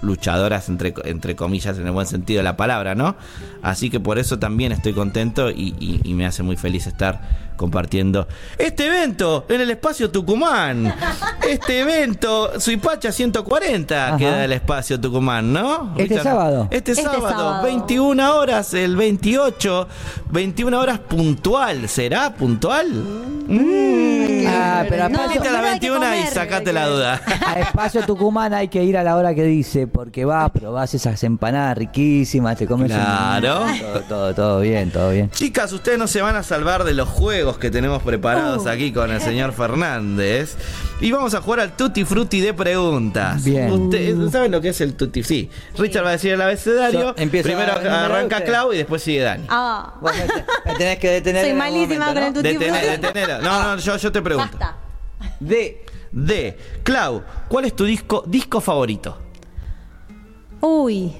A: luchadoras, entre, entre comillas, en el buen sentido de la palabra, ¿no? Así que por eso también estoy contento y- y me hace muy feliz estar compartiendo este evento en el espacio Tucumán. Este evento, Suipacha 140
B: Ajá.
A: queda el espacio Tucumán, ¿no?
B: Este sábado.
A: Este,
B: Este
A: sábado,
B: sábado.
A: 21 horas, el 28, 21 horas puntual. ¿Será puntual? Mm.
B: Ah, pero a
A: No, a las 21 y sacate la duda.
B: A Espacio Tucumán hay que ir a la hora que dice, porque vas, probás esas empanadas riquísimas, te comes un-
A: Claro.
B: Todo, todo, todo bien, todo bien.
A: Chicas, ustedes no se van a salvar de los juegos que tenemos preparados aquí con el señor Fernández. Y vamos a jugar al Tutti Frutti de preguntas.
B: Bien.
A: Ustedes saben lo que es el Tutti Sí. Richard va a decir el abecedario.
B: Yo
A: Primero
B: a
A: arranca. Clau y después sigue Dani.
R: Ah,
B: Me tenés que detener.
R: Soy malísima
B: momento,
R: con el
B: ¿no?
R: tutti
A: Detener,
R: frutti.
A: detener. No, no, yo, yo te pregunto.
R: Basta.
B: De.
A: De. Clau, ¿cuál es tu disco, disco favorito?
R: Uy.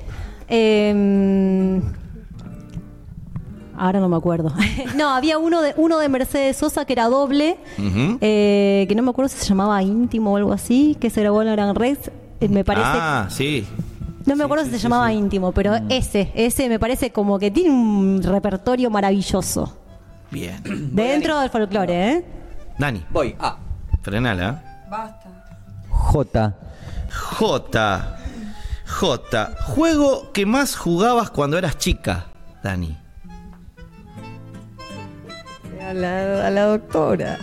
R: em, ahora no me acuerdo. no, había uno de, uno de Mercedes Sosa que era doble, eh, que no me acuerdo si se llamaba Íntimo o algo así, que se grabó en la Gran Rex. Eh, Me parece.
A: Ah, sí.
R: no me acuerdo si se llamaba Íntimo, pero ese, ese me parece como que tiene un repertorio maravilloso.
A: Bien.
R: Dentro del folclore, ¿eh?
A: Dani.
B: Voy. A.
A: Frenala.
B: J.
A: J. J. Juego que más jugabas cuando eras chica, Dani.
S: A la, a la doctora.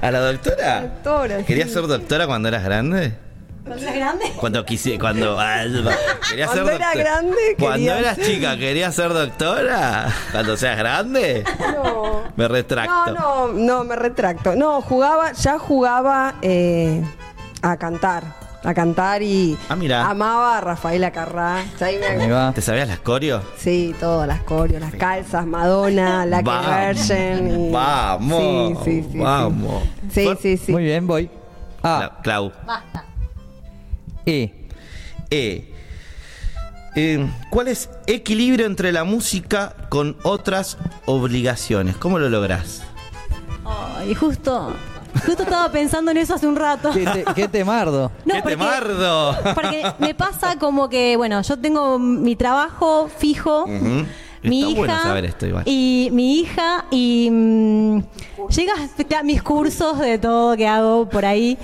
A: ¿A la doctora?
S: Doctora,
A: ¿Querías
S: sí.
A: ser doctora cuando eras grande?
R: ¿Cuando eras grande?
A: Cuando quise, cuando ah, ser
S: Cuando era grande,
A: Cuando
S: quería
A: eras
S: ser-
A: chica, ¿querías ser doctora? Cuando seas grande.
S: No.
A: Me retracto.
S: No, no, no, me retracto. No, jugaba, ya jugaba eh, a cantar. A cantar y
A: Ah, mira.
S: amaba a Rafaela Carrá. Me-
A: ¿Te sabías las coreos?
S: Sí, todas las coreos, las calzas, Madonna, la. Virgin. y-
A: Vamos.
S: Sí, sí, sí.
A: Vamos.
S: Sí, sí, sí.
B: Muy bien, voy. A.
A: Cla- Clau.
R: Basta.
B: E.
A: E. Eh, ¿Cuál es equilibrio entre la música con otras obligaciones? ¿Cómo lo lográs?
R: Ay, justo, justo estaba pensando en eso hace un rato.
B: ¿Qué, te, qué temardo?
R: No,
A: ¡Qué
R: porque-
A: temardo!
R: Porque me pasa como que, bueno, yo tengo mi trabajo fijo, mi
A: Está
R: hija
A: bueno saber esto igual.
R: y mi hija y mm, llega a mis cursos de todo que hago por ahí,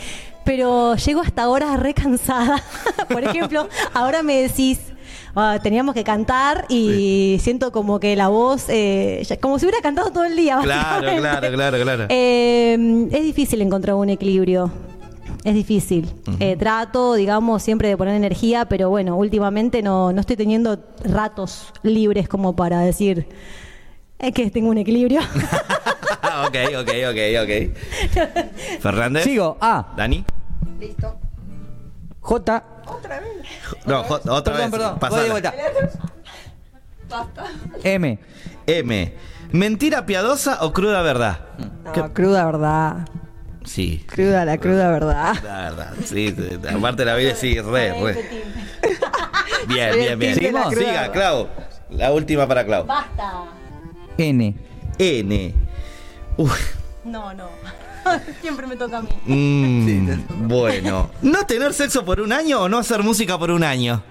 R: pero llego hasta ahora re cansada. por ejemplo, ahora me decís, ah, teníamos que cantar y siento como que la voz, eh, ya- como si hubiera cantado todo el día.
A: Claro, claro, claro, claro.
R: Eh, es difícil encontrar un equilibrio. Es difícil. Eh, trato, digamos, siempre de poner energía, pero bueno, últimamente no, no estoy teniendo ratos libres como para decir es que tengo un equilibrio.
A: ok, ok, ok, ok. Fernández.
B: Sigo. A.
A: Dani.
S: Listo.
B: J.
A: No, jo- otra
B: Perdón,
A: vez.
B: perdón,
A: pasala.
B: voy de vuelta.
S: Basta.
B: M.
A: M. ¿Mentira piadosa o cruda verdad?
S: No, cruda verdad.
A: Sí.
S: Cruda, la cruda verdad.
A: La verdad, sí, sí, aparte la vida sí, re, re. Bien, bien, bien.
B: la cruda
A: Siga. Clau. La última para Clau.
R: Basta.
B: N.
A: N. Uf,
R: No, no. Siempre me toca a mí.
A: mm, bueno. ¿No tener sexo por un año o no hacer música por un año?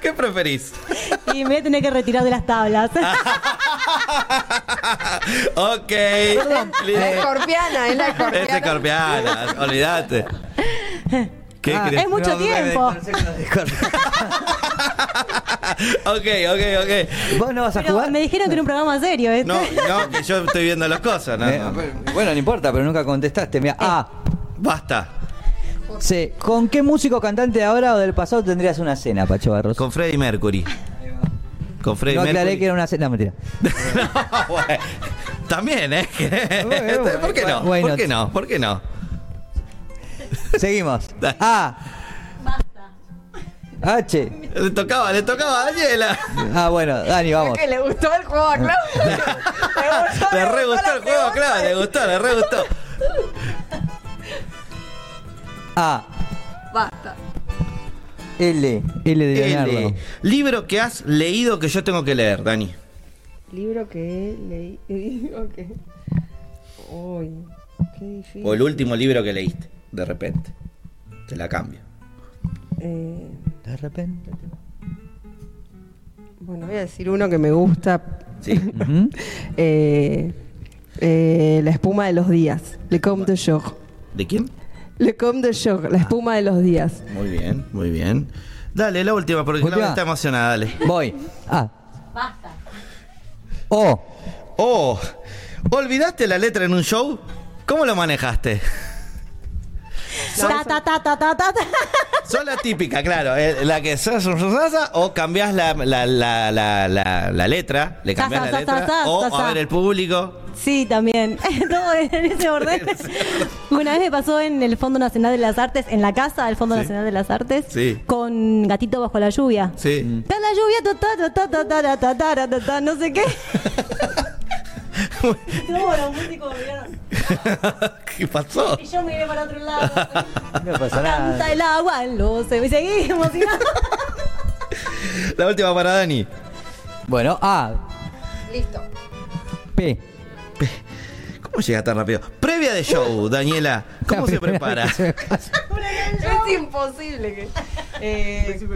A: ¿Qué preferís?
R: Y me voy a tener que retirar de las tablas.
A: Ok.
S: La escorpiana, es la escorpiana.
A: Es escorpiana, olvídate. ¿Qué
R: Ah,
A: crees?
R: es mucho tiempo.
A: Ok, ok, ok.
B: ¿Vos no vas a
R: Pero
B: jugar?
R: me dijeron que era un programa serio, ¿eh?
A: No, no, que yo estoy viendo las cosas, no,
B: Eh,
A: no.
B: Bueno, no importa, pero nunca contestaste. Mira, A.
A: Basta.
B: C. ¿Con qué músico cantante de ahora o del pasado tendrías una cena, Pacho Barros?
A: Con Freddie Mercury. Con Freddie
B: No
A: Mercury.
B: aclaré que era una cena, no, mentira.
A: Bueno, También, ¿eh? ¿Por qué no? ¿Por qué no? ¿Por qué no?
B: Seguimos. A. H.
A: Le tocaba, le tocaba a Daniela.
B: Ah, bueno, Dani, vamos.
S: que le gustó el juego a Claudia.
A: Le re gustó el juego, claro, le gustó, le re gustó.
B: A.
S: Basta.
B: L. L de Leonardo.
A: L. Libro que has leído que yo tengo que leer, Dani.
S: Libro que leí. ok. Uy, qué difícil.
A: O el último libro que leíste, de repente. Te la cambio.
S: Eh,
B: De repente.
S: bueno, voy a decir uno que me gusta.
A: Sí.
S: Eh, eh, la espuma de los días. Le Comte de Jour.
A: ¿De quién?
S: Le Comte de Jour, la espuma de los días.
A: Muy bien, muy bien. Dale, la última, porque
B: Última.
A: Claudia está emocionada, dale.
B: Voy. A.
R: Basta.
B: O.
A: Oh, ¿olvidaste la letra en un show? ¿Cómo lo manejaste?
R: Ta, ta, ta, ta, ta, ta.
A: Son la típica, claro. eh, La que sa- o cambiás la, la, la, la, la, la letra, le
R: Sa,
A: cambiás
R: sa,
A: la
R: sa,
A: letra,
R: sa,
A: o
R: sa,
A: a ver el público.
R: Sí, también. Todo en ese orden. Una vez me pasó en el Fondo Nacional de las Artes, en la casa del Fondo
A: Sí.
R: Nacional de las Artes,
A: Sí.
R: con Gatito bajo la lluvia.
A: Sí.
R: Está la lluvia, ta, ta, ta, ta, ta, ta, ta, ta, ta, ta, no sé qué. No, los músicos miraron.
A: ¿Qué pasó?
R: Y yo miré para otro lado.
B: No pasa nada.
R: Canta el agua en los... Y emocionada.
A: La última para Dani.
B: Bueno, A.
S: Listo.
B: P.
A: ¿Cómo llega tan rápido? Previa de show, Daniela. ¿Cómo se prepara?
S: Es imposible que. Eh,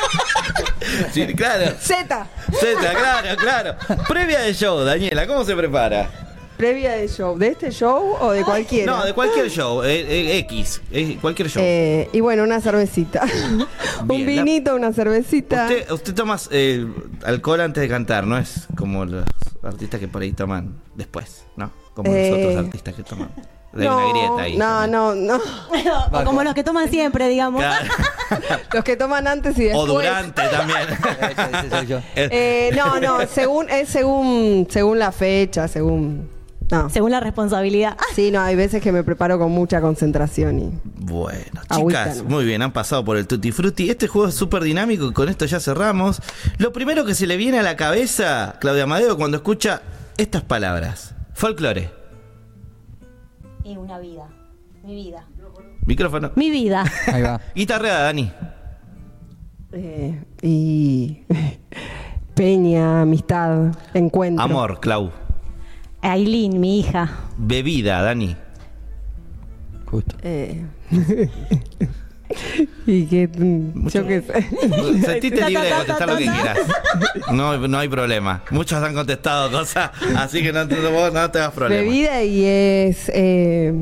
A: Sí, claro.
S: Z.
A: Z, claro, claro. Previa de show, Daniela, ¿cómo se prepara?
S: Previa de show. ¿De este show o de cualquiera?
A: No, de cualquier show, eh, eh, X, eh, cualquier show.
S: Y bueno, una cervecita.
A: Bien,
S: Un vinito, una cervecita.
A: Usted, usted toma alcohol antes de cantar, ¿no? Es como los artistas que por ahí toman después, ¿no? Como los otros artistas que toman. Hay
S: no,
A: una grieta ahí.
S: no, no, no.
R: O como los que toman siempre, digamos.
A: Claro.
S: Los que toman antes y después.
A: O durante también.
B: Yo.
S: Eh, no, no, según, es según, según la fecha, según. No.
R: Según la responsabilidad.
S: Sí, no, hay veces que me preparo con mucha concentración y.
A: Bueno,
S: Agüita
A: chicas, muy bien, han pasado por el Tutti Frutti. Este juego es súper dinámico y con esto ya cerramos. Lo primero que se le viene a la cabeza, Claudia Amadeo, cuando escucha estas palabras. Folclore.
R: Y una vida. Mi vida.
A: Micrófono.
R: Mi vida.
B: Ahí va.
A: Guitarreada, Dani.
S: eh, y. Peña, amistad, encuentro.
A: Amor, Clau.
R: Aileen, mi hija.
A: Bebida, Dani.
B: Justo.
S: Eh, y que. mm, Yo qué sé.
A: Sentiste libre de contestar lo que quieras. No, no hay problema. Muchos han contestado cosas, así que no, te- vos no te das problema.
S: Bebida y es. eh,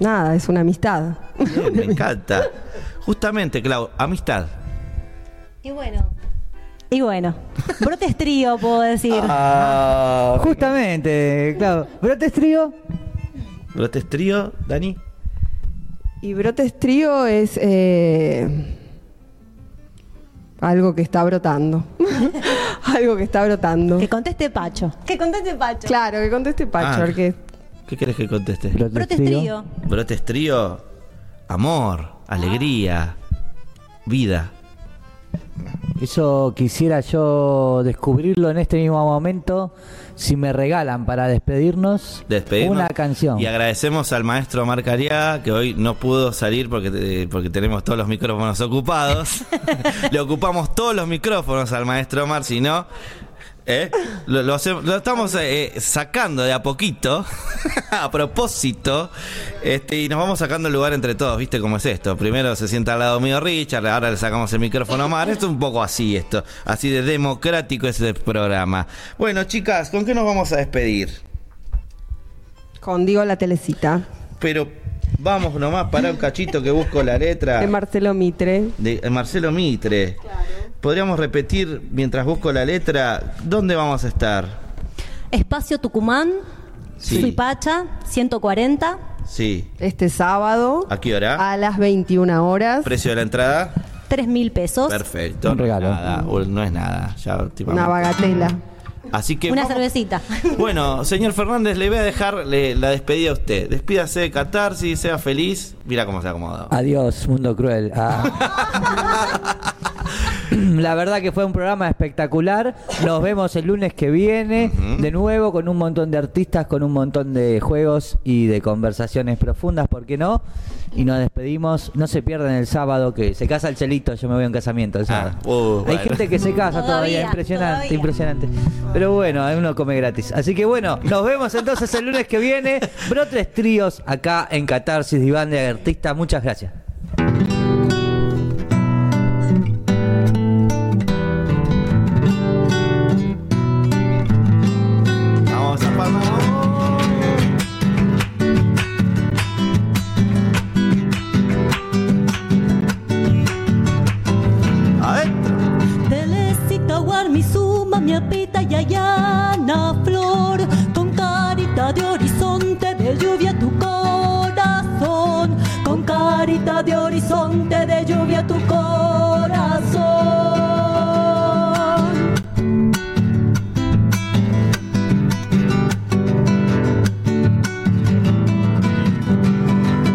S: nada, es una amistad.
A: Bien, me encanta. Justamente, Clau, amistad.
R: Y bueno. Y bueno. Brotes trío, puedo decir.
A: Ah,
B: Justamente, claro. Brotes trío.
A: Brotes trío, Dani.
S: Y Brotes Trío es eh, algo que está brotando. algo que está brotando.
R: Que conteste Pacho. Que conteste Pacho.
S: Claro, que conteste Pacho,
A: Ah.
S: porque
A: ¿Qué querés que conteste?
R: Brotes trío.
A: Brotes trío, amor, alegría, vida.
B: Eso quisiera yo descubrirlo en este mismo momento. Si me regalan para despedirnos, una canción.
A: Y agradecemos al maestro Marc Ariá, que hoy no pudo salir porque, eh, porque tenemos todos los micrófonos ocupados. Le ocupamos todos los micrófonos al maestro Mar, si no. ¿Eh? Lo, lo hace- lo estamos eh, eh, sacando de a poquito, a propósito, este, y nos vamos sacando el lugar entre todos, ¿viste cómo es esto? Primero se sienta al lado mío Richard, ahora le sacamos el micrófono a Mar, esto es un poco así esto, así de democrático es el programa. Bueno, chicas, ¿con qué nos vamos a despedir?
S: con Digo la Telecita.
A: Pero vamos nomás para un cachito que busco la letra
S: De Marcelo Mitre.
A: de Marcelo Mitre. Podríamos repetir mientras busco la letra, ¿dónde vamos a estar?
R: Espacio Tucumán.
A: Sí.
R: Suipacha, 140.
A: Sí.
S: Este sábado
A: ¿A qué hora?
S: a las 21 horas.
A: ¿Precio de la entrada?
R: 3 mil pesos.
A: Perfecto.
B: Un regalo.
A: nada, no es nada. Ya.
S: Una bagatela.
A: Así que
R: Una
A: vamos-
R: cervecita.
A: Bueno, señor Fernández, le voy a dejar le- la despedida a usted. Despídase de Catarsis, sea feliz. Mira cómo se ha acomodado.
B: Adiós, mundo cruel. Ah. La verdad que fue un programa espectacular. Nos vemos el lunes que viene, de nuevo con un montón de artistas, con un montón de juegos y de conversaciones profundas, ¿por qué no? Y nos despedimos. No se pierdan el sábado que se casa el chelito, yo me voy a un casamiento el sábado.
A: uh,
B: Hay
A: bueno.
B: gente que se casa todavía,
R: Todavía,
B: impresionante,
R: todavía.
B: impresionante. Pero bueno, uno come gratis. Así que bueno, nos vemos entonces el lunes que viene. Brotes tríos acá en Catarsis, Diván de Artista. Muchas gracias.
F: Guarmizuma, mi apita y Ayana Flor, con carita de horizonte de lluvia tu corazón, con carita de horizonte de lluvia tu corazón.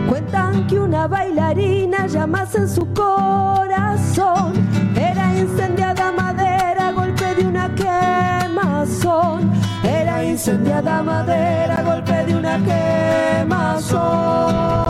T: Cuentan que una bailarina llamas en su corazón. Era incendiada madera, golpe de una quemazón.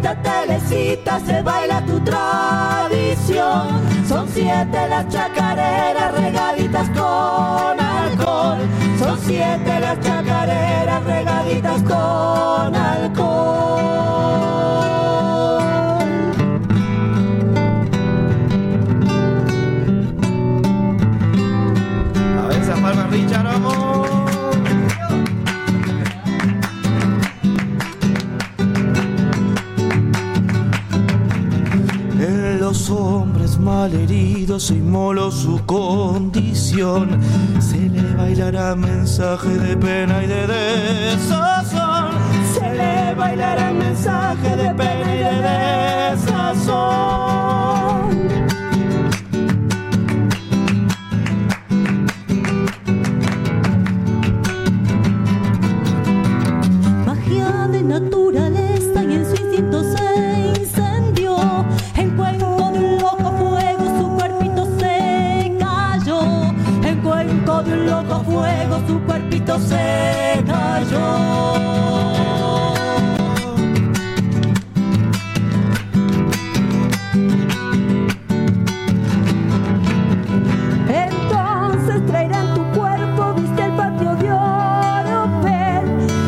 T: Telecita, se baila tu tradición. Son siete las chacareras regaditas con alcohol. Son siete las chacareras regaditas con alcohol.
K: Malheridos inmoló su condición. Se le bailará mensaje de pena y de desazón.
T: Se le bailará mensaje de pena y de desazón.
F: entonces traerán tu cuerpo viste el patio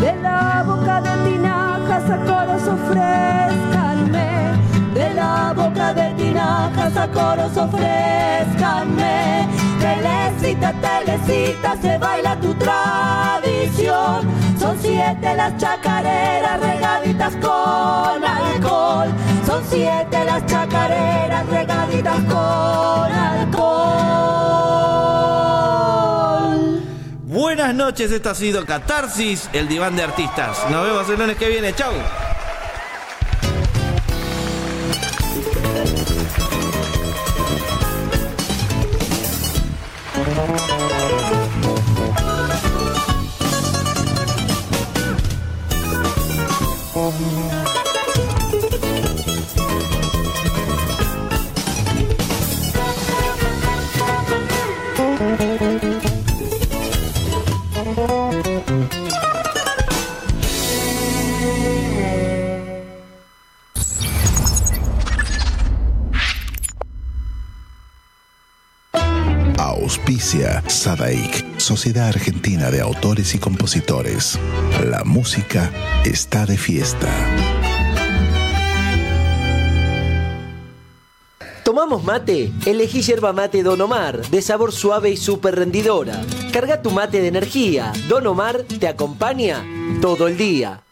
F: de la boca del tinaja sacó los ofrezcanme. De la boca del tinaja sacó los ofrezcanme. Se baila tu tradición. Son siete las chacareras regaditas con alcohol. Son siete las chacareras regaditas con alcohol.
A: Buenas noches, esto ha sido Catarsis, el diván de artistas. Nos vemos el lunes que viene. Chau.
H: Sadaik, Sociedad Argentina de Autores y Compositores. La música está de fiesta.
I: ¿Tomamos mate? Elegí yerba mate Don Omar, de sabor suave y súper rendidora. Carga tu mate de energía. Don Omar te acompaña todo el día.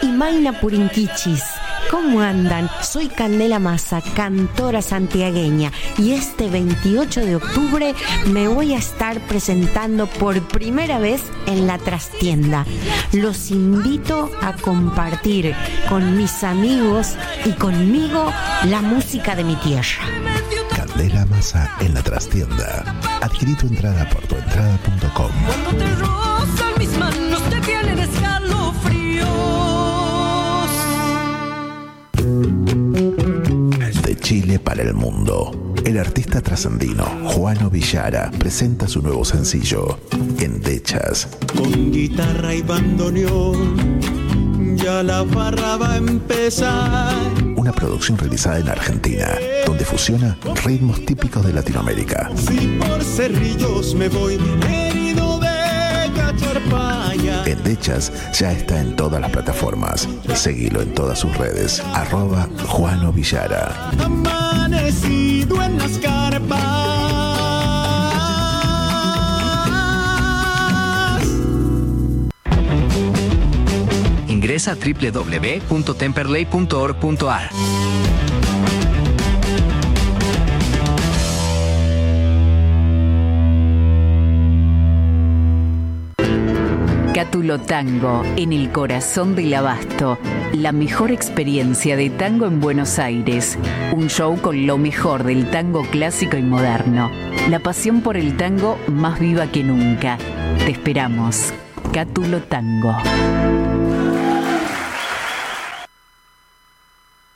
J: Y Maina Purinquichis. ¿Cómo andan? Soy Candela Massa, cantora santiagueña, y este 28 de octubre me voy a estar presentando por primera vez en la trastienda. Los invito a compartir con mis amigos y conmigo la música de mi tierra.
H: Candela Masa en la trastienda. Adquirí tu entrada por tuentrada.com.
F: Cuando te rozan mis manos
H: Chile para el mundo. El artista trascendino Juano Villara presenta su nuevo sencillo, Endechas.
K: Con guitarra y bandoneón, ya la farra va a empezar.
H: Una producción realizada en Argentina, donde fusiona ritmos típicos de Latinoamérica.
K: Si por cerrillos me voy
H: ya está en todas las plataformas. Seguilo en todas sus redes. Arroba Juano Villara.
K: Amanecido en las carpas.
L: Ingresa a www.temperley.org.ar.
M: Cátulo Tango, en el corazón del abasto. La mejor experiencia de tango en Buenos Aires. Un show con lo mejor del tango clásico y moderno. La pasión por el tango más viva que nunca. Te esperamos. Cátulo Tango.